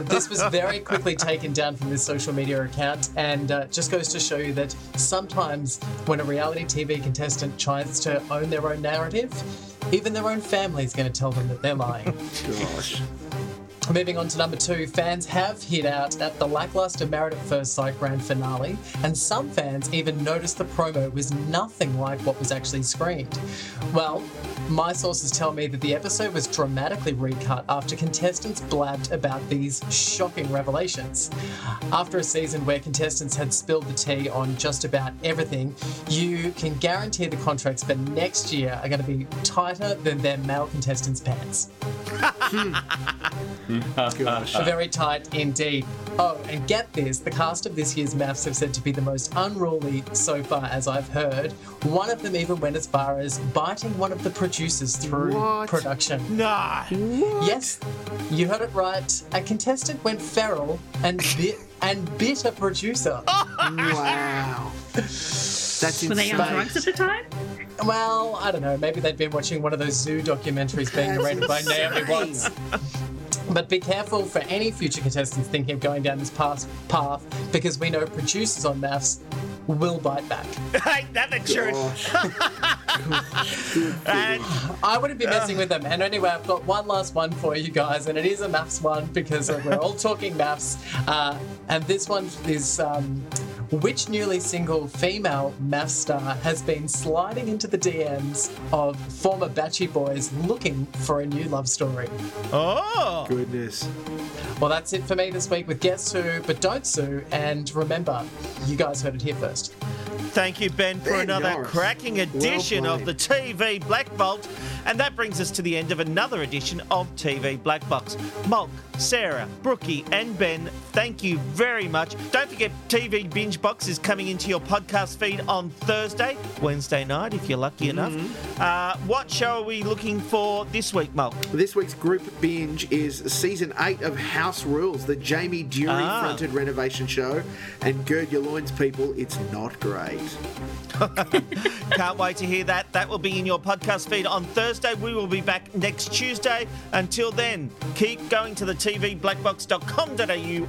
<laughs> this was very quickly taken down from his social media account and uh, just goes to show you that sometimes when a reality TV contestant tries to own their own narrative, even their own family is going to tell them that they're lying. <laughs> Gosh. Moving on to number two, fans have hit out at the lackluster Married at First Sight grand finale, and some fans even noticed the promo was nothing like what was actually screened. Well, my sources tell me that the episode was dramatically recut after contestants blabbed about these shocking revelations. After a season where contestants had spilled the tea on just about everything, you can guarantee the contracts for next year are going to be tighter than their male contestants' pants. <laughs> <laughs> Mm-hmm. Very tight indeed. Oh, and get this the cast of this year's MAFS have said to be the most unruly so far as I've heard. One of them even went as far as biting one of the producers through What? production. Nah. Yes, you heard it right. A contestant went feral and bit and bit a producer. <laughs> Wow. That's Were they on drugs at the time? Well, I don't know. Maybe they'd been watching one of those zoo documentaries being That's narrated by. Naomi Watts. But be careful for any future contestants thinking of going down this path, path because we know producers on MAFS will bite back. <laughs> Ain't that the truth? <laughs> and I wouldn't be messing with them. And anyway, I've got one last one for you guys, and it is a MAFS one because we're all talking MAFS. Uh, and this one is um, which newly single female MAFS star has been sliding into the DMs of former Bachie boys looking for a new love story? oh, Goodness. Well, that's it for me this week with Guess Who, but don't sue. And remember, you guys heard it here first. Thank you, Ben, for Ben another Norris. cracking Well edition of the TV Black Vault. And that brings us to the end of another edition of TV Black Box. Molk, Sarah, Brookie, and Ben, thank you very much. Don't forget, TV Binge Box is coming into your podcast feed on Thursday, Wednesday night, if you're lucky enough. Uh, what show are we looking for this week, Molk? This week's group binge is season eight of House Rules, the Jamie Durie Ah. fronted renovation show. And gird your loins, people, it's not great. <laughs> Can't wait to hear that. That will be in your podcast feed on Thursday. We will be back next Tuesday. Until then, keep going to the tvblackbox.com.au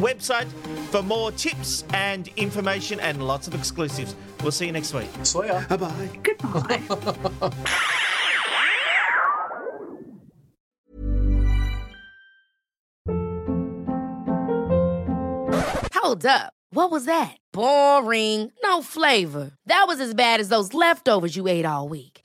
website for more tips and information and lots of exclusives. We'll see you next week. See ya. Bye bye. Goodbye. <laughs> Hold up. What was that? Boring. No flavor. That was as bad as those leftovers you ate all week.